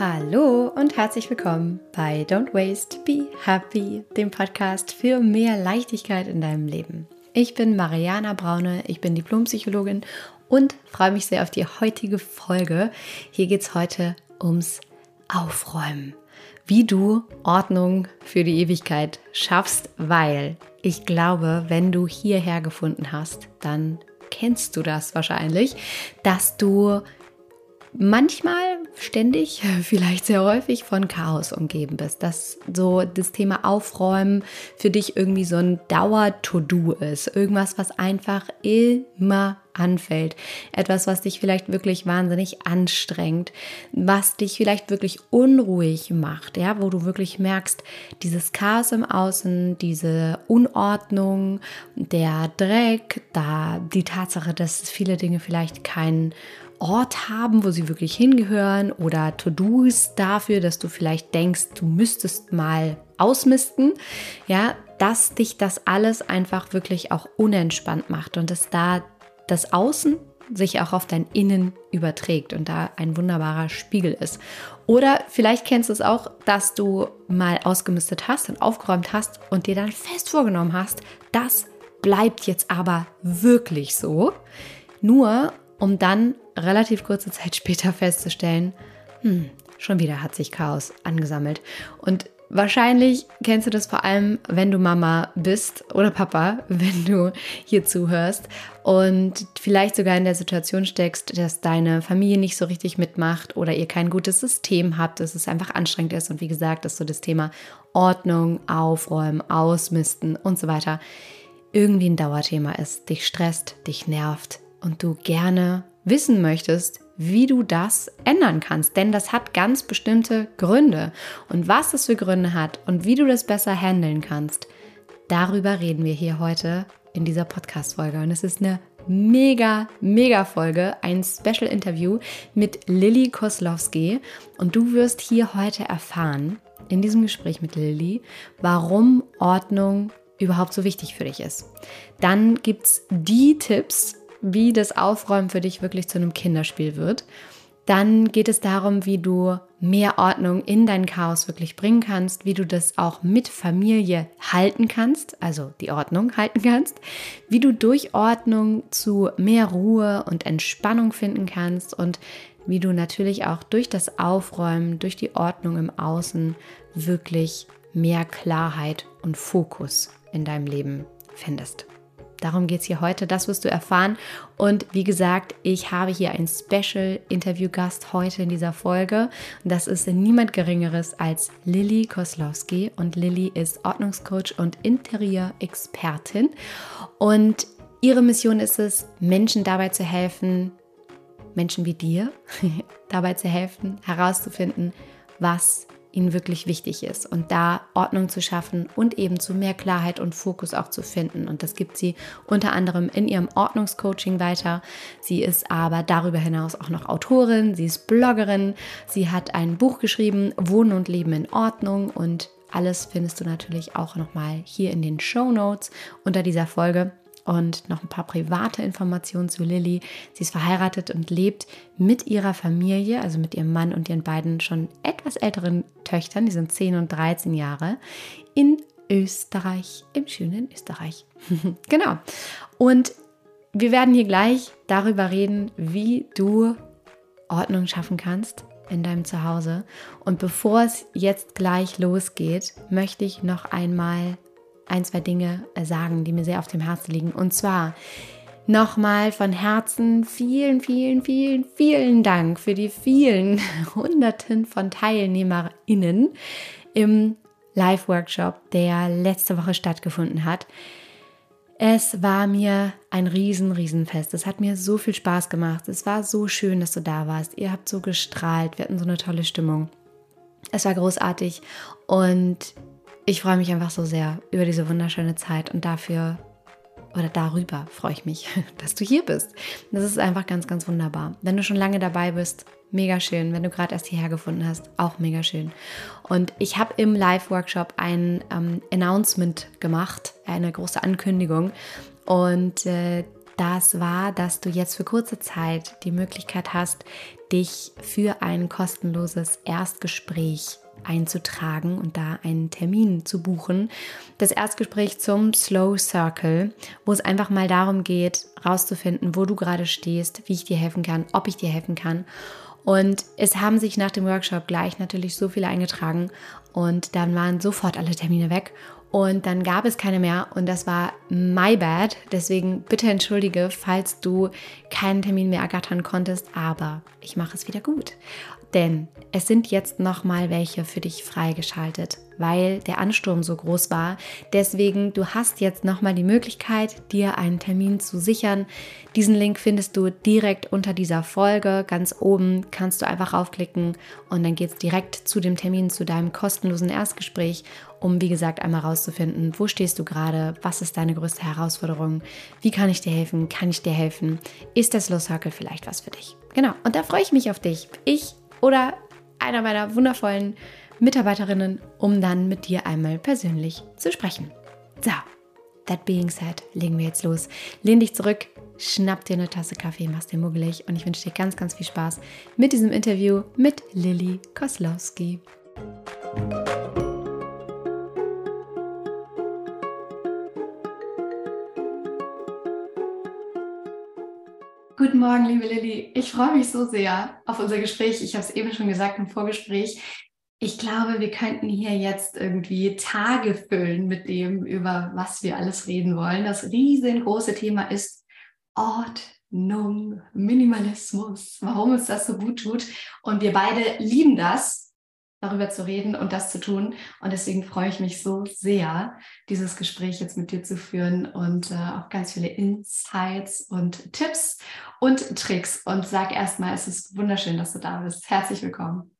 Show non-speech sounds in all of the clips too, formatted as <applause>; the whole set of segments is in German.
Hallo und herzlich willkommen bei Don't Waste, Be Happy, dem Podcast für mehr Leichtigkeit in deinem Leben. Ich bin Mariana Braune, ich bin Diplompsychologin und freue mich sehr auf die heutige Folge. Hier geht es heute ums Aufräumen. Wie du Ordnung für die Ewigkeit schaffst, weil ich glaube, wenn du hierher gefunden hast, dann kennst du das wahrscheinlich, dass du manchmal ständig, <laughs> vielleicht sehr häufig von Chaos umgeben bist. Dass so das Thema Aufräumen für dich irgendwie so ein Dauer-To-Do ist. Irgendwas, was einfach immer anfällt. Etwas, was dich vielleicht wirklich wahnsinnig anstrengt, was dich vielleicht wirklich unruhig macht, ja, wo du wirklich merkst, dieses Chaos im Außen, diese Unordnung, der Dreck, da die Tatsache, dass viele Dinge vielleicht keinen Ort haben, wo sie wirklich hingehören oder To-Dos dafür, dass du vielleicht denkst, du müsstest mal ausmisten, ja, dass dich das alles einfach wirklich auch unentspannt macht und dass da das Außen sich auch auf dein Innen überträgt und da ein wunderbarer Spiegel ist. Oder vielleicht kennst du es auch, dass du mal ausgemistet hast und aufgeräumt hast und dir dann fest vorgenommen hast, das bleibt jetzt aber wirklich so. Nur um dann relativ kurze Zeit später festzustellen, hm, schon wieder hat sich Chaos angesammelt. Und wahrscheinlich kennst du das vor allem, wenn du Mama bist oder Papa, <laughs> wenn du hier zuhörst und vielleicht sogar in der Situation steckst, dass deine Familie nicht so richtig mitmacht oder ihr kein gutes System habt, dass es einfach anstrengend ist. Und wie gesagt, dass so das Thema Ordnung, Aufräumen, Ausmisten und so weiter irgendwie ein Dauerthema ist, dich stresst, dich nervt, und du gerne wissen möchtest, wie du das ändern kannst. Denn das hat ganz bestimmte Gründe. Und was das für Gründe hat und wie du das besser handeln kannst, darüber reden wir hier heute in dieser Podcast-Folge. Und es ist eine mega, mega Folge, ein Special Interview mit Lilly Koslowski. Und du wirst hier heute erfahren, in diesem Gespräch mit Lilly, warum Ordnung überhaupt so wichtig für dich ist. Dann gibt es die Tipps, wie das Aufräumen für dich wirklich zu einem Kinderspiel wird. Dann geht es darum, wie du mehr Ordnung in dein Chaos wirklich bringen kannst, wie du das auch mit Familie halten kannst, also die Ordnung <laughs> halten kannst, wie du durch Ordnung zu mehr Ruhe und Entspannung finden kannst und wie du natürlich auch durch das Aufräumen, durch die Ordnung im Außen wirklich mehr Klarheit und Fokus in deinem Leben findest. Darum geht es hier heute, das wirst du erfahren. Und wie gesagt, ich habe hier einen Special-Interview-Gast heute in dieser Folge. Und das ist niemand Geringeres als Lilly Koslowski. Und Lilly ist Ordnungscoach und Interieur-Expertin. Und ihre Mission ist es, Menschen dabei zu helfen, Menschen wie dir, <laughs> dabei zu helfen, herauszufinden, was ihnen wirklich wichtig ist und da Ordnung zu schaffen und eben zu mehr Klarheit und Fokus auch zu finden. Und das gibt sie unter anderem in ihrem Ordnungscoaching weiter. Sie ist aber darüber hinaus auch noch Autorin, sie ist Bloggerin, sie hat ein Buch geschrieben, Wohnen und Leben in Ordnung und alles findest du natürlich auch nochmal hier in den Show Notes unter dieser Folge und noch ein paar private Informationen zu Lilly. Sie ist verheiratet und lebt mit ihrer Familie, also mit ihrem Mann und ihren beiden schon etwas älteren Töchtern, die sind 10 und 13 Jahre, in Österreich, im schönen Österreich. <laughs> genau. Und wir werden hier gleich darüber reden, wie du Ordnung schaffen kannst in deinem Zuhause. Und bevor es jetzt gleich losgeht, möchte ich noch einmal ein, zwei Dinge äh, sagen, die mir sehr auf dem Herzen liegen. Und zwar nochmal von Herzen vielen, vielen, vielen, vielen Dank für die vielen <laughs> Hunderten von TeilnehmerInnen im Live-Workshop, der letzte Woche stattgefunden hat. Es war mir ein riesen, riesen Fest. Es hat mir so viel Spaß gemacht. Es war so schön, dass du da warst. Ihr habt so gestrahlt. Wir hatten so eine tolle Stimmung. Es war großartig und ich freue mich einfach so sehr über diese wunderschöne Zeit und dafür oder darüber freue ich mich, <laughs> dass du hier bist. Das ist einfach ganz, ganz wunderbar. Wenn du schon lange dabei bist, mega schön. Wenn du gerade erst hierher gefunden hast, auch mega schön. Und ich habe im Live-Workshop ein ähm, Announcement gemacht, eine große Ankündigung. Und äh, das war, dass du jetzt für kurze Zeit die Möglichkeit hast, dich für ein kostenloses Erstgespräch einzutragen und da einen Termin zu buchen. Das Erstgespräch zum Slow Circle, wo es einfach mal darum geht, rauszufinden, wo du gerade stehst, wie ich dir helfen kann, ob ich dir helfen kann. Und es haben sich nach dem Workshop gleich natürlich so viele eingetragen und dann waren sofort alle Termine weg und dann gab es keine mehr und das war my bad. Deswegen bitte entschuldige, falls du keinen Termin mehr ergattern konntest, aber ich mache es wieder gut. Denn es sind jetzt noch mal welche für dich freigeschaltet, weil der Ansturm so groß war. Deswegen, du hast jetzt noch mal die Möglichkeit, dir einen Termin zu sichern. Diesen Link findest du direkt unter dieser Folge. Ganz oben kannst du einfach raufklicken und dann geht es direkt zu dem Termin, zu deinem kostenlosen Erstgespräch, um wie gesagt einmal rauszufinden, wo stehst du gerade, was ist deine größte Herausforderung, wie kann ich dir helfen, kann ich dir helfen, ist das Slow Circle vielleicht was für dich? Genau, und da freue ich mich auf dich. Ich oder einer meiner wundervollen Mitarbeiterinnen, um dann mit dir einmal persönlich zu sprechen. So, that being said, legen wir jetzt los. Lehn dich zurück, schnapp dir eine Tasse Kaffee, mach's dir muggelig und ich wünsche dir ganz, ganz viel Spaß mit diesem Interview mit Lilly Koslowski. Guten Morgen, liebe Lilly. Ich freue mich so sehr auf unser Gespräch. Ich habe es eben schon gesagt im Vorgespräch. Ich glaube, wir könnten hier jetzt irgendwie Tage füllen mit dem, über was wir alles reden wollen. Das riesengroße Thema ist Ordnung, Minimalismus, warum uns das so gut tut. Und wir beide lieben das darüber zu reden und das zu tun. Und deswegen freue ich mich so sehr, dieses Gespräch jetzt mit dir zu führen und äh, auch ganz viele Insights und Tipps und Tricks. Und sag erstmal, es ist wunderschön, dass du da bist. Herzlich willkommen.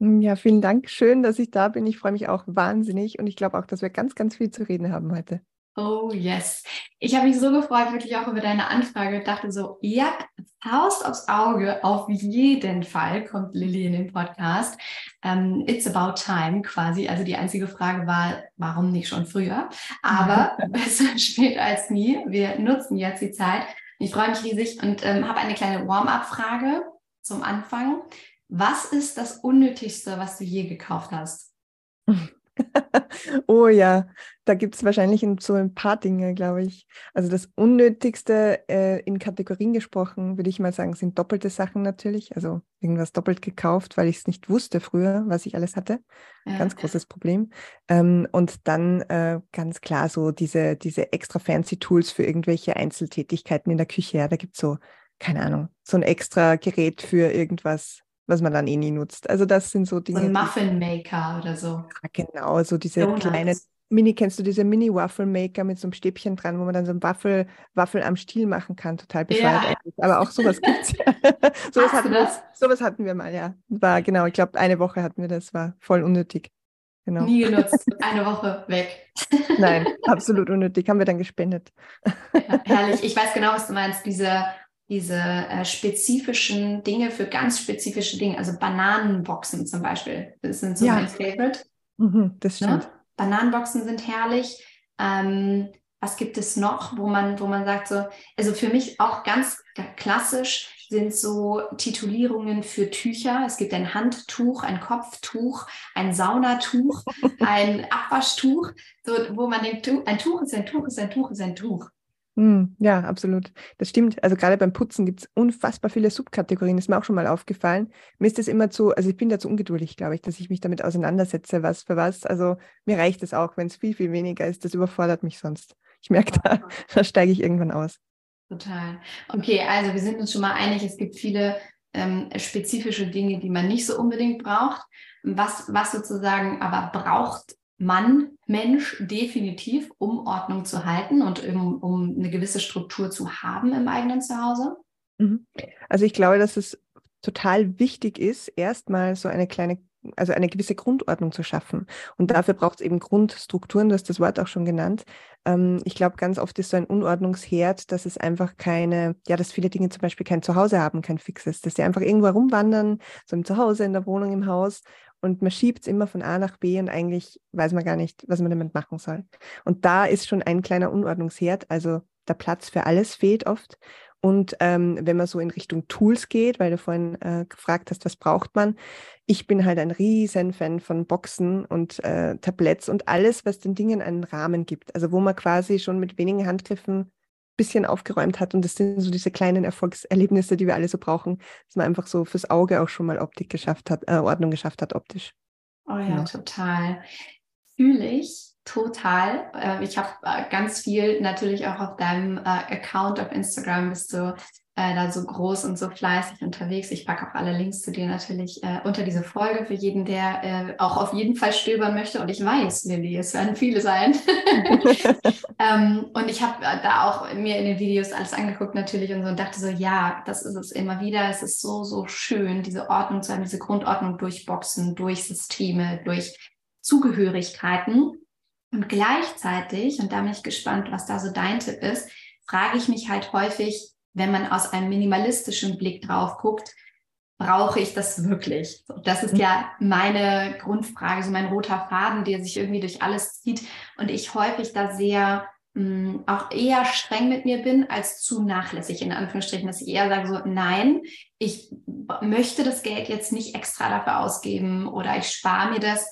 Ja, vielen Dank. Schön, dass ich da bin. Ich freue mich auch wahnsinnig und ich glaube auch, dass wir ganz, ganz viel zu reden haben heute. Oh yes. Ich habe mich so gefreut, wirklich auch über deine Anfrage. Ich dachte so, ja, Faust aufs Auge, auf jeden Fall kommt Lilly in den Podcast. Um, ähm, it's about time quasi. Also die einzige Frage war, warum nicht schon früher? Aber <laughs> <laughs> besser spät als nie. Wir nutzen jetzt die Zeit. Ich freue mich riesig und ähm, habe eine kleine Warm-up-Frage zum Anfang. Was ist das Unnötigste, was du je gekauft hast? <laughs> <laughs> oh ja, da gibt es wahrscheinlich so ein paar Dinge, glaube ich. Also das Unnötigste äh, in Kategorien gesprochen, würde ich mal sagen, sind doppelte Sachen natürlich. Also irgendwas doppelt gekauft, weil ich es nicht wusste früher, was ich alles hatte. Ja. Ganz großes Problem. Ähm, und dann äh, ganz klar so diese, diese extra fancy Tools für irgendwelche Einzeltätigkeiten in der Küche. Ja, da gibt es so, keine Ahnung, so ein extra Gerät für irgendwas was man dann eh nie nutzt. Also das sind so Dinge. So ein Muffin Maker oder so. Ja, genau, so diese Donuts. kleinen Mini, kennst du diese Mini-Waffle Maker mit so einem Stäbchen dran, wo man dann so ein Waffel, Waffel am Stiel machen kann? Total bescheuert ja. Aber auch sowas gibt es ja. sowas, hatten wir, sowas hatten wir mal, ja. War genau, ich glaube, eine Woche hatten wir das, war voll unnötig. Genau. Nie genutzt, eine Woche weg. Nein, <laughs> absolut unnötig, haben wir dann gespendet. Ja, herrlich, ich weiß genau, was du meinst, diese diese äh, spezifischen Dinge für ganz spezifische Dinge, also Bananenboxen zum Beispiel, das sind so ja. mein Favorite. Mhm, das ne? stimmt. Ne? Bananenboxen sind herrlich. Ähm, was gibt es noch, wo man, wo man sagt so, also für mich auch ganz klassisch sind so Titulierungen für Tücher. Es gibt ein Handtuch, ein Kopftuch, ein Saunatuch, <laughs> ein Abwaschtuch, so, wo man den Tuch, ein Tuch ist ein Tuch ist ein Tuch ist ein Tuch. Hm, ja, absolut. Das stimmt. Also gerade beim Putzen gibt es unfassbar viele Subkategorien. Das ist mir auch schon mal aufgefallen. Mir ist das immer zu, also ich bin da zu ungeduldig, glaube ich, dass ich mich damit auseinandersetze, was für was. Also mir reicht es auch, wenn es viel, viel weniger ist. Das überfordert mich sonst. Ich merke, da, <laughs> da steige ich irgendwann aus. Total. Okay, also wir sind uns schon mal einig, es gibt viele ähm, spezifische Dinge, die man nicht so unbedingt braucht. Was, was sozusagen aber braucht Mann, Mensch definitiv, um Ordnung zu halten und um, um eine gewisse Struktur zu haben im eigenen Zuhause? Mhm. Also ich glaube, dass es total wichtig ist, erstmal so eine kleine, also eine gewisse Grundordnung zu schaffen. Und dafür braucht es eben Grundstrukturen, du hast das Wort auch schon genannt. Ähm, ich glaube, ganz oft ist so ein Unordnungsherd, dass es einfach keine, ja, dass viele Dinge zum Beispiel kein Zuhause haben, kein fixes, dass sie einfach irgendwo rumwandern, so im Zuhause, in der Wohnung, im Haus und man schiebt es immer von A nach B und eigentlich weiß man gar nicht, was man damit machen soll. Und da ist schon ein kleiner Unordnungsherd, also der Platz für alles fehlt oft. Und ähm, wenn man so in Richtung Tools geht, weil du vorhin äh, gefragt hast, was braucht man? Ich bin halt ein riesen Fan von Boxen und äh, Tabletts und alles, was den Dingen einen Rahmen gibt. Also wo man quasi schon mit wenigen Handgriffen bisschen aufgeräumt hat. Und das sind so diese kleinen Erfolgserlebnisse, die wir alle so brauchen, dass man einfach so fürs Auge auch schon mal Optik geschafft hat, äh, Ordnung geschafft hat optisch. Oh ja, ja. total. Fühle ich Total. Äh, ich habe äh, ganz viel natürlich auch auf deinem äh, Account auf Instagram bist du da so groß und so fleißig unterwegs. Ich packe auch alle Links zu dir natürlich unter diese Folge für jeden, der auch auf jeden Fall stöbern möchte. Und ich weiß, Lilly, es werden viele sein. <laughs> Ähm, und ich habe da auch mir in den Videos alles angeguckt natürlich und so und dachte so, ja, das ist es immer wieder. Es ist so, so schön, diese Ordnung zu haben, diese Grundordnung durchboxen, durch Systeme, durch Zugehörigkeiten. Und gleichzeitig, und da bin ich gespannt, was da so dein Tipp ist, frage ich mich halt häufig, wenn man aus einem minimalistischen Blick drauf guckt, brauche ich das wirklich? Das ist ja meine Grundfrage, so mein roter Faden, der sich irgendwie durch alles zieht und ich häufig da sehr mh, hm, auch eher streng mit mir bin als zu nachlässig, in Anführungsstrichen, dass ich eher sage so, nein, ich möchte das Geld jetzt nicht extra dafür ausgeben oder ich spare mir das,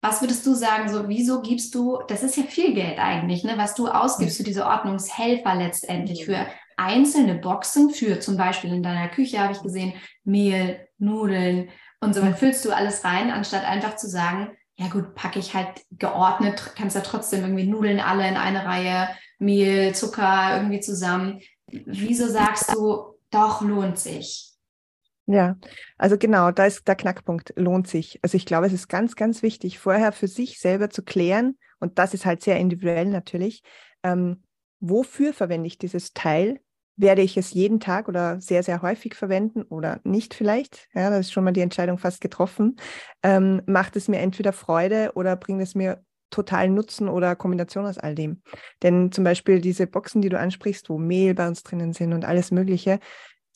was würdest du sagen, so wieso gibst du, das ist ja viel Geld eigentlich, ne, was du ausgibst für diese Ordnungshelfer letztendlich, für einzelne Boxen, für zum Beispiel in deiner Küche habe ich gesehen, Mehl, Nudeln und so, dann füllst du alles rein, anstatt einfach zu sagen, ja gut, packe ich halt geordnet, kannst ja trotzdem irgendwie Nudeln alle in eine Reihe, Mehl, Zucker irgendwie zusammen. Wieso sagst du, doch lohnt sich? Ja, also genau, da ist der Knackpunkt, lohnt sich. Also ich glaube, es ist ganz, ganz wichtig, vorher für sich selber zu klären, und das ist halt sehr individuell natürlich, ähm, wofür verwende ich dieses Teil? Werde ich es jeden Tag oder sehr, sehr häufig verwenden oder nicht vielleicht? Ja, da ist schon mal die Entscheidung fast getroffen. Ähm, macht es mir entweder Freude oder bringt es mir totalen Nutzen oder Kombination aus all dem? Denn zum Beispiel diese Boxen, die du ansprichst, wo Mehl bei uns drinnen sind und alles Mögliche,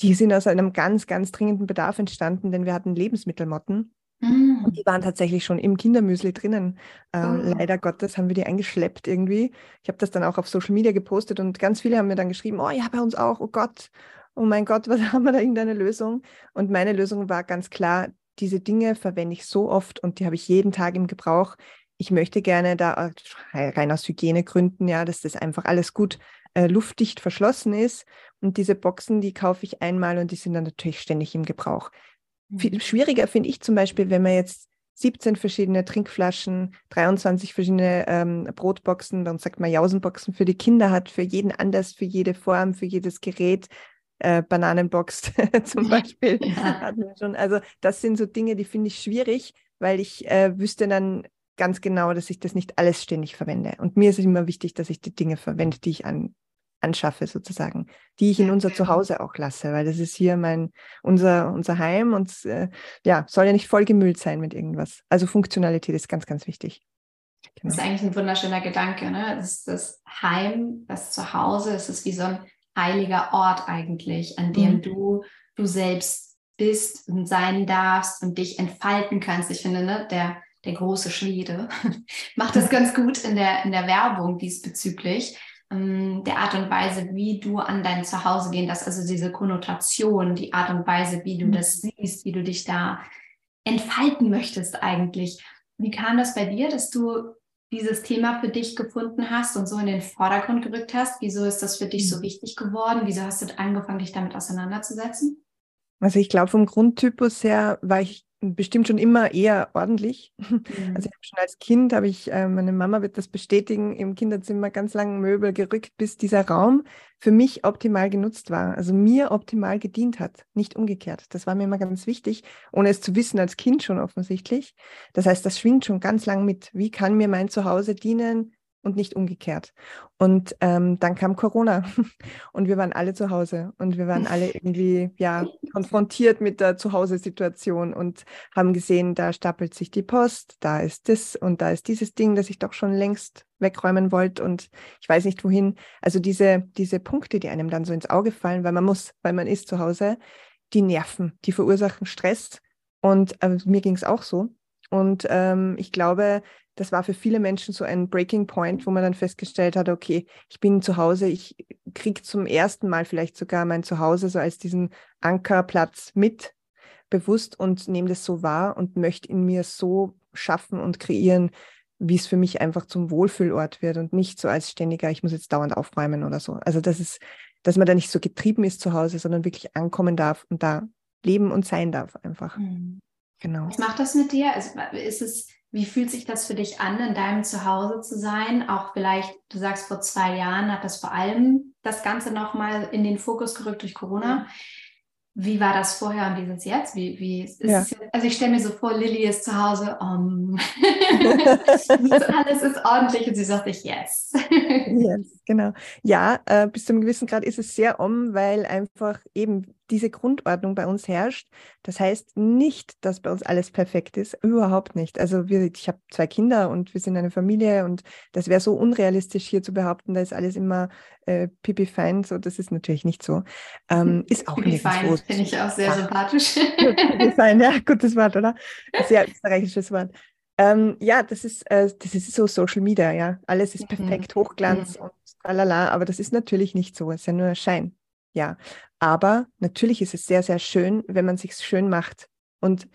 die sind aus einem ganz, ganz dringenden Bedarf entstanden, denn wir hatten Lebensmittelmotten. Mm. Und die waren tatsächlich schon im Kindermüsli drinnen. Äh, oh. Leider Gottes haben wir die eingeschleppt irgendwie. Ich habe das dann auch auf Social Media gepostet und ganz viele haben mir dann geschrieben, oh ja, bei uns auch, oh Gott, oh mein Gott, <laughs> was haben wir da irgendeine Lösung? Und meine Lösung war ganz klar, diese Dinge verwende ich so oft und die habe ich jeden Tag im Gebrauch. Ich möchte gerne da äh, rein aus Hygienegründen, ja, dass das einfach alles gut äh, luftdicht verschlossen ist. Und diese Boxen, die kaufe ich einmal und die sind dann natürlich ständig im Gebrauch. Viel schwieriger finde ich zum Beispiel, wenn man jetzt 17 verschiedene Trinkflaschen, 23 verschiedene ähm, Brotboxen, dann sagt man Jausenboxen für die Kinder hat, für jeden anders, für jede Form, für jedes Gerät. Äh, Bananenbox <laughs> zum Beispiel ja. hatten wir schon. Also das sind so Dinge, die finde ich schwierig, weil ich äh, wüsste dann ganz genau, dass ich das nicht alles ständig verwende. Und mir ist es immer wichtig, dass ich die Dinge verwende, die ich an, anschaffe sozusagen, die ich in unser Zuhause auch lasse, weil das ist hier mein unser unser Heim und äh, ja soll ja nicht voll gemüllt sein mit irgendwas. Also Funktionalität ist ganz ganz wichtig. Genau. Das ist eigentlich ein wunderschöner Gedanke, ne? Das, das Heim, das Zuhause, es ist wie so ein heiliger Ort eigentlich, an dem mhm. du du selbst bist und sein darfst und dich entfalten kannst. Ich finde, ne, der der große Schwede <laughs> macht das ganz gut in der in der Werbung diesbezüglich der Art und Weise, wie du an dein Zuhause gehen, dass also diese Konnotation, die Art und Weise, wie du mhm. das siehst, wie du dich da entfalten möchtest eigentlich. Wie kam das bei dir, dass du dieses Thema für dich gefunden hast und so in den Vordergrund gerückt hast? Wieso ist das für dich so mhm. wichtig geworden? Wieso hast du angefangen, dich damit auseinanderzusetzen? Also ich glaube, vom Grundtypus her war ich bestimmt schon immer eher ordentlich. Mhm. Also schon als Kind habe ich, äh, meine Mama wird das bestätigen, im Kinderzimmer ganz lange Möbel gerückt, bis dieser Raum für mich optimal genutzt war, also mir optimal gedient hat, nicht umgekehrt. Das war mir immer ganz wichtig, ohne es zu wissen als Kind schon offensichtlich. Das heißt, das schwingt schon ganz lang mit. Wie kann mir mein Zuhause dienen? Und nicht umgekehrt. Und ähm, dann kam Corona <laughs> und wir waren alle zu Hause und wir waren alle irgendwie ja konfrontiert mit der Zuhause-Situation und haben gesehen, da stapelt sich die Post, da ist das und da ist dieses Ding, das ich doch schon längst wegräumen wollte und ich weiß nicht wohin. Also diese, diese Punkte, die einem dann so ins Auge fallen, weil man muss, weil man ist zu Hause, die nerven, die verursachen Stress und äh, mir ging es auch so. Und ähm, ich glaube, das war für viele Menschen so ein Breaking Point, wo man dann festgestellt hat, okay, ich bin zu Hause, ich kriege zum ersten Mal vielleicht sogar mein Zuhause so als diesen Ankerplatz mit bewusst und nehme das so wahr und möchte in mir so schaffen und kreieren, wie es für mich einfach zum Wohlfühlort wird und nicht so als ständiger, ich muss jetzt dauernd aufräumen oder so. Also das ist, dass man da nicht so getrieben ist zu Hause, sondern wirklich ankommen darf und da leben und sein darf einfach. Mhm. Genau. Was macht das mit dir? Also ist es, wie fühlt sich das für dich an, in deinem Zuhause zu sein? Auch vielleicht, du sagst, vor zwei Jahren hat das vor allem das Ganze nochmal in den Fokus gerückt durch Corona. Wie war das vorher und dieses jetzt? Wie, wie ist ja. es jetzt? Also ich stelle mir so vor, Lilly ist zu Hause, um, <laughs> <laughs> alles ist ordentlich und sie sagt ich yes. yes, genau. Ja, äh, bis zu einem gewissen Grad ist es sehr um, weil einfach eben diese Grundordnung bei uns herrscht. Das heißt nicht, dass bei uns alles perfekt ist, überhaupt nicht. Also wir, ich habe zwei Kinder und wir sind eine Familie und das wäre so unrealistisch hier zu behaupten, da ist alles immer äh, pipi fein. So, das ist natürlich nicht so. Ähm, ist auch pipi fein finde ich auch sehr ja. sympathisch. <laughs> pipi fein, ja, gutes Wort, oder? Sehr österreichisches Wort. Ähm, ja, das ist, äh, das ist so Social Media, ja. Alles ist mhm. perfekt, Hochglanz mhm. und tralala, aber das ist natürlich nicht so. Es ist ja nur Schein. Ja, aber natürlich ist es sehr, sehr schön, wenn man sich schön macht. Und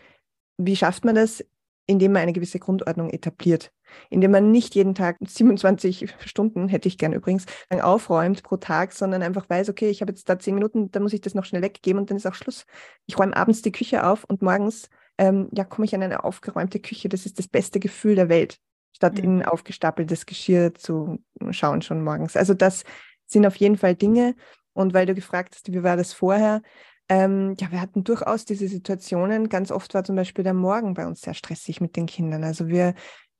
wie schafft man das? Indem man eine gewisse Grundordnung etabliert. Indem man nicht jeden Tag <laughs> 27 Stunden, hätte ich gern übrigens, aufräumt pro Tag, sondern einfach weiß, okay, ich habe jetzt da zehn Minuten, da muss ich das noch schnell weggeben und dann ist auch Schluss. Ich räume abends die Küche auf und morgens ähm, ja, komme ich an eine aufgeräumte Küche. Das ist das beste Gefühl der Welt, statt mhm. in aufgestapeltes Geschirr zu schauen schon morgens. Also das sind auf jeden Fall Dinge, und weil du gefragt hast, wie war das vorher? Ähm, ja, wir hatten durchaus diese Situationen. Ganz oft war zum Beispiel der Morgen bei uns sehr stressig mit den Kindern. Also wir,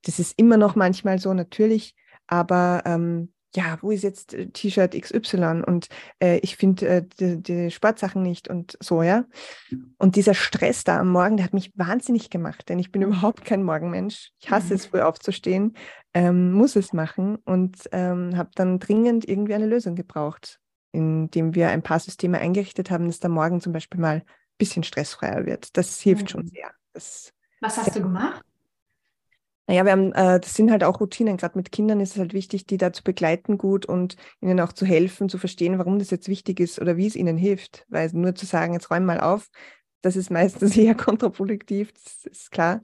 das ist immer noch manchmal so natürlich, aber ähm, ja, wo ist jetzt äh, T-Shirt XY und äh, ich finde äh, die, die, Sportsachen nicht und so, ja. Und dieser Stress da am Morgen, der hat mich wahnsinnig gemacht, denn ich bin überhaupt kein Morgenmensch. Ich hasse mhm. es, früh aufzustehen, ähm, muss es machen und ähm, habe dann dringend irgendwie eine Lösung gebraucht indem wir ein paar Systeme eingerichtet haben, dass der Morgen zum Beispiel mal ein bisschen stressfreier wird. Das hilft mhm. schon sehr. Das, Was hast du gemacht? Naja, wir haben, äh, das sind halt auch Routinen. Gerade mit Kindern ist es halt wichtig, die da zu begleiten gut und ihnen auch zu helfen, zu verstehen, warum das jetzt wichtig ist oder wie es ihnen hilft. Weil nur zu sagen, jetzt räum mal auf, das ist meistens <laughs> eher kontraproduktiv, das ist klar.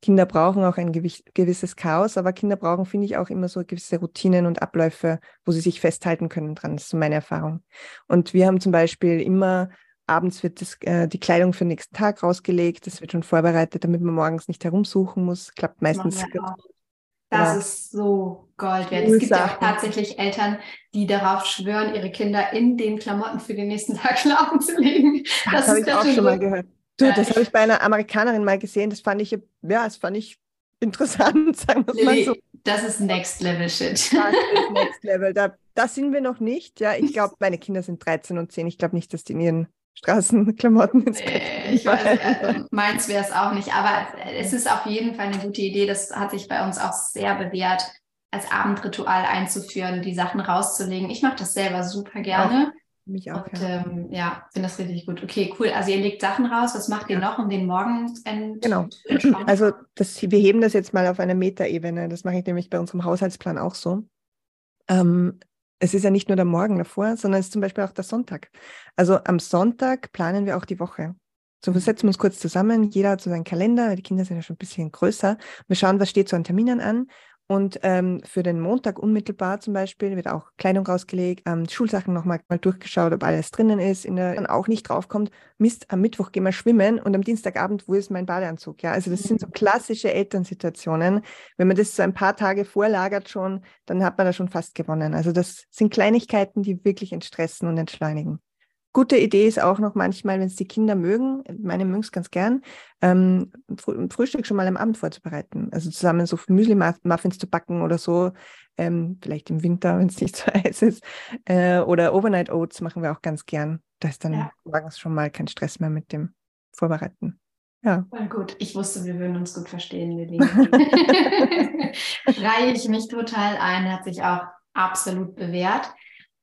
Kinder brauchen auch ein gewisses Chaos, aber Kinder brauchen, finde ich, auch immer so gewisse Routinen und Abläufe, wo sie sich festhalten können dran. Das ist so meine Erfahrung. Und wir haben zum Beispiel immer abends wird das, äh, die Kleidung für den nächsten Tag rausgelegt. Das wird schon vorbereitet, damit man morgens nicht herumsuchen muss. Klappt meistens. Das, das ist so Gold wert. Es gibt ja auch tatsächlich Eltern, die darauf schwören, ihre Kinder in den Klamotten für den nächsten <laughs> Tag schlafen zu legen. Das, das habe ich auch schon mal gehört. Du, ja, das habe ich bei einer Amerikanerin mal gesehen. Das fand ich, ja, das fand ich interessant, <laughs> sagen wir mal so. Das ist Next Level Shit. Das ist Next Level. Da, da sind wir noch nicht. Ja, ich glaube, meine Kinder sind 13 und 10. Ich glaube nicht, dass die in ihren Straßenklamotten ins Bett nee, ich weiß, <laughs> äh, Meins wäre es auch nicht. Aber es ist auf jeden Fall eine gute Idee. Das hat sich bei uns auch sehr bewährt, als Abendritual einzuführen, die Sachen rauszulegen. Ich mache das selber super gerne. Auch. Mich auch. Und, ja, ähm, ja finde das richtig gut. Okay, cool. Also ihr legt Sachen raus. Was macht ihr noch, um den Morgen ent Genau. Also das, wir heben das jetzt mal auf eine Metaebene. Das mache ich nämlich bei unserem Haushaltsplan auch so. Ähm, es ist ja nicht nur der Morgen davor, sondern es ist zum Beispiel auch der Sonntag. Also am Sonntag planen wir auch die Woche. So, wir setzen uns kurz zusammen, jeder hat so seinen Kalender, die Kinder sind ja schon ein bisschen größer. Wir schauen, was steht so an Terminen an und ähm, für den Montag unmittelbar zum Beispiel wird auch Kleidung rausgelegt, ähm, Schulsachen nochmal mal durchgeschaut, ob alles drinnen ist. In der, dann auch nicht draufkommt, Mist, am Mittwoch gehen wir schwimmen und am Dienstagabend, wo ist mein Badeanzug? Ja, also das sind so mhm. klassische Elternsituationen. Wenn man das so ein paar Tage vorlagert schon, dann hat man da schon fast gewonnen. Also das sind Kleinigkeiten, die wirklich entstressen und entschleunigen. Gute Idee ist auch noch manchmal, wenn es die Kinder mögen, meine mögen es ganz gern, ähm, Frühstück schon mal am Abend vorzubereiten. Also zusammen so Müsli-Muffins zu backen oder so, ähm, vielleicht im Winter, <laughs> wenn es nicht so heiß ist. Äh, oder Overnight Oats machen wir auch ganz gern. Da ist dann ja. morgens schon mal kein Stress mehr mit dem Vorbereiten. Ja. Voll gut. Ich wusste, wir würden uns gut verstehen, Lilly. <laughs> <laughs> Reihe ich mich total ein, hat sich auch absolut bewährt.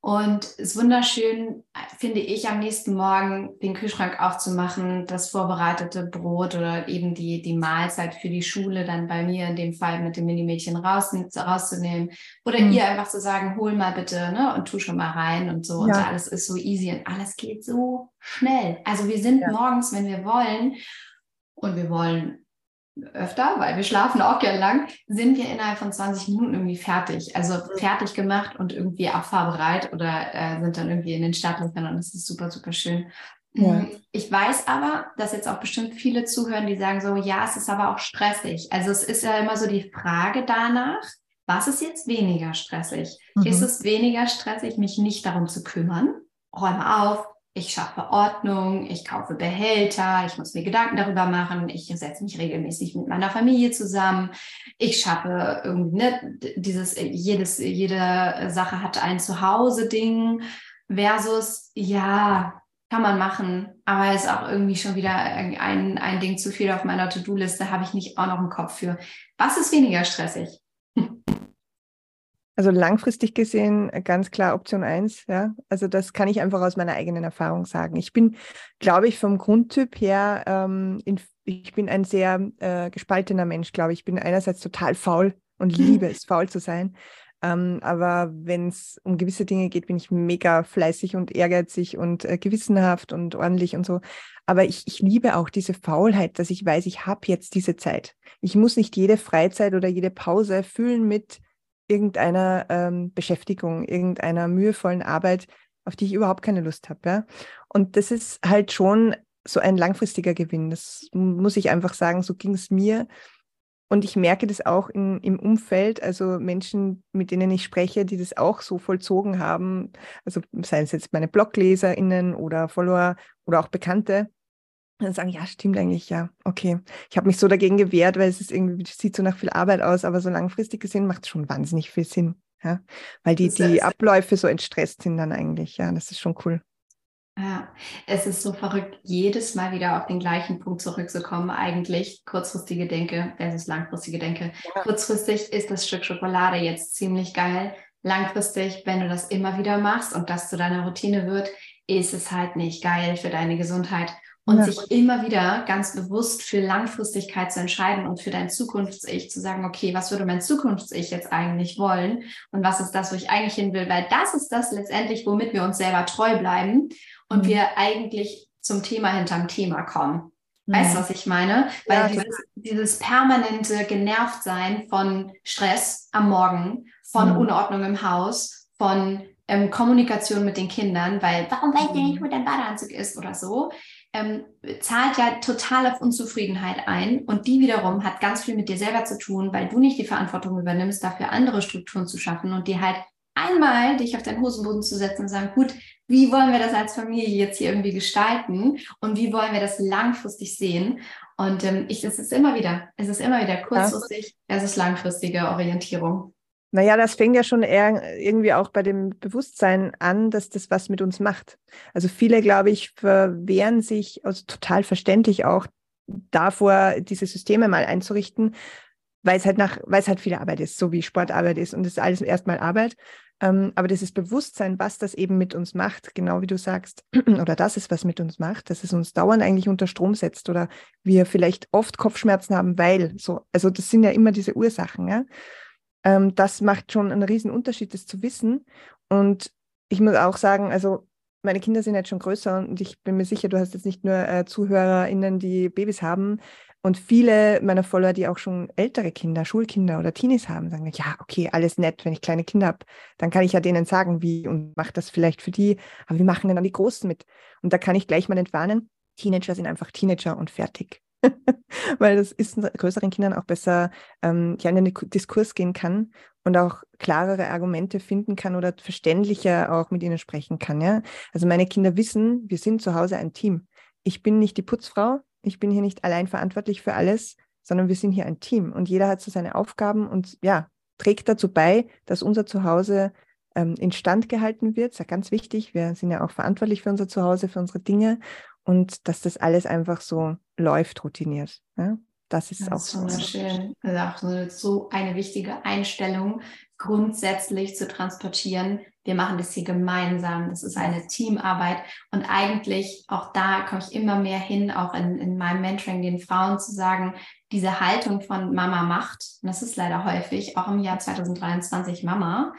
Und es ist wunderschön, finde ich, am nächsten Morgen den Kühlschrank aufzumachen, das vorbereitete Brot oder eben die, die Mahlzeit für die Schule dann bei mir in dem Fall mit dem Minimädchen raus, rauszunehmen. Oder mhm. ihr einfach zu sagen, hol mal bitte ne, und tu schon mal rein und so. Ja. Und alles ist so easy und alles geht so schnell. Also wir sind ja. morgens, wenn wir wollen, und wir wollen öfter, weil wir schlafen auch gern lang, sind wir innerhalb von 20 Minuten irgendwie fertig. Also fertig gemacht und irgendwie abfahrbereit oder äh, sind dann irgendwie in den Startlöchern und das ist super, super schön. Ja. Mm, ich weiß aber, dass jetzt auch bestimmt viele zuhören, die sagen so, ja, es ist aber auch stressig. Also es ist ja immer so die Frage danach, was ist jetzt weniger stressig? Mhm. Ist es weniger stressig, mich nicht darum zu kümmern? Räume auf, ich schaffe Ordnung, ich kaufe Behälter, ich muss mir Gedanken darüber machen, ich setze mich regelmäßig mit meiner Familie zusammen, ich schaffe irgendwie ne, dieses, jedes, jede Sache hat ein Zuhause-Ding versus, ja, kann man machen, aber ist auch irgendwie schon wieder ein, ein Ding zu viel auf meiner To-Do-Liste, habe ich nicht auch noch einen Kopf für. Was ist weniger stressig? <laughs> Also langfristig gesehen äh, ganz klar Option eins. Ja? Also das kann ich einfach aus meiner eigenen Erfahrung sagen. Ich bin, glaube ich, vom Grundtyp her, ähm, in, ich bin ein sehr äh, gespaltener Mensch, glaube ich. Ich bin einerseits total faul und liebe es, faul zu sein. Ähm, aber wenn es um gewisse Dinge geht, bin ich mega fleißig und ehrgeizig und äh, gewissenhaft und ordentlich und so. Aber ich, ich liebe auch diese Faulheit, dass ich weiß, ich habe jetzt diese Zeit. Ich muss nicht jede Freizeit oder jede Pause füllen mit irgendeiner ähm, Beschäftigung, irgendeiner mühevollen Arbeit, auf die ich überhaupt keine Lust habe. Ja? Und das ist halt schon so ein langfristiger Gewinn. Das muss ich einfach sagen, so ging es mir. Und ich merke das auch in, im Umfeld, also Menschen, mit denen ich spreche, die das auch so vollzogen haben, also seien es jetzt meine BlogleserInnen oder Follower oder auch Bekannte, dann sagen, ja, stimmt eigentlich, ja, okay. Ich habe mich so dagegen gewehrt, weil es ist irgendwie, sieht so nach viel Arbeit aus, aber so langfristig gesehen macht es schon wahnsinnig viel Sinn. Ja? Weil die, die Abläufe so entstresst sind dann eigentlich, ja, das ist schon cool. Ja, es ist so verrückt, jedes Mal wieder auf den gleichen Punkt zurückzukommen, eigentlich kurzfristige Denke versus langfristige Denke. Ja. Kurzfristig ist das Stück Schokolade jetzt ziemlich geil. Langfristig, wenn du das immer wieder machst und das zu deiner Routine wird, ist es halt nicht geil für deine Gesundheit und ja. sich immer wieder ganz bewusst für Langfristigkeit zu entscheiden und für dein Zukunfts-Ich zu sagen, okay, was würde mein Zukunfts-Ich jetzt eigentlich wollen und was ist das, wo ich eigentlich hin will, weil das ist das letztendlich, womit wir uns selber treu bleiben und mhm. wir eigentlich zum Thema hinterm Thema kommen. Weißt du, mhm. was ich meine? Weil ja, dieses, dieses, permanente Genervtsein von Stress am Morgen, von mhm. Unordnung im Haus, von ähm, Kommunikation mit den Kindern, weil warum weißt du nicht, mhm. wo dein Badeanzug ist oder so, ähm, zahlt ja total auf Unzufriedenheit ein und die wiederum hat ganz viel mit dir selber zu tun, weil du nicht die Verantwortung übernimmst, dafür andere Strukturen zu schaffen und dir halt einmal dich auf deinen Hosenboden zu setzen und sagen, gut, wie wollen wir das als Familie jetzt hier irgendwie gestalten und wie wollen wir das langfristig sehen? Und ähm, ich, es ist immer wieder, es ist immer wieder kurzfristig, es ist langfristige Orientierung. Naja, das fängt ja schon eher irgendwie auch bei dem Bewusstsein an, dass das was mit uns macht. Also viele, glaube ich, verwehren sich, also total verständlich auch davor, diese Systeme mal einzurichten, weil es halt nach, weil es halt viel Arbeit ist, so wie Sportarbeit ist und es ist alles erstmal Arbeit. Ähm, aber dieses Bewusstsein, was das eben mit uns macht, genau wie du sagst, <clears throat> oder das ist, was mit uns macht, dass es uns dauernd eigentlich unter Strom setzt oder wir vielleicht oft Kopfschmerzen haben, weil so, also das sind ja immer diese Ursachen, ja. Ähm, das macht schon einen riesen Unterschied, das zu wissen. Und ich muss auch sagen, also meine Kinder sind jetzt schon größer und ich bin mir sicher, du hast jetzt nicht nur äh, ZuhörerInnen, die Babys haben. Und viele meiner Follower, die auch schon ältere Kinder, Schulkinder oder Teenies haben, sagen, ja, okay, alles nett, wenn ich kleine Kinder habe, dann kann ich ja denen sagen, wie und mache das vielleicht für die, aber wie machen denn dann die Großen mit? Und da kann ich gleich mal entwarnen, Teenager sind einfach Teenager und fertig. <laughs> weil das ist größeren Kindern auch besser ähm, in den Diskurs gehen kann und auch klarere Argumente finden kann oder verständlicher auch mit ihnen sprechen kann. Ja? Also meine Kinder wissen, wir sind zu Hause ein Team. Ich bin nicht die Putzfrau, ich bin hier nicht allein verantwortlich für alles, sondern wir sind hier ein Team und jeder hat so seine Aufgaben und ja, trägt dazu bei, dass unser Zuhause ähm, instand gehalten wird. Das ist ja ganz wichtig. Wir sind ja auch verantwortlich für unser Zuhause, für unsere Dinge und dass das alles einfach so läuft, routiniert. Ja? Das ist das auch ist wunderschön. Also auch so, so eine wichtige Einstellung, grundsätzlich zu transportieren. wir machen das hier gemeinsam, das ist eine Teamarbeit. Und eigentlich, auch da komme ich immer mehr hin, auch in, in meinem Mentoring den Frauen zu sagen, diese Haltung von Mama macht, und das ist leider häufig, auch im Jahr 2023 Mama,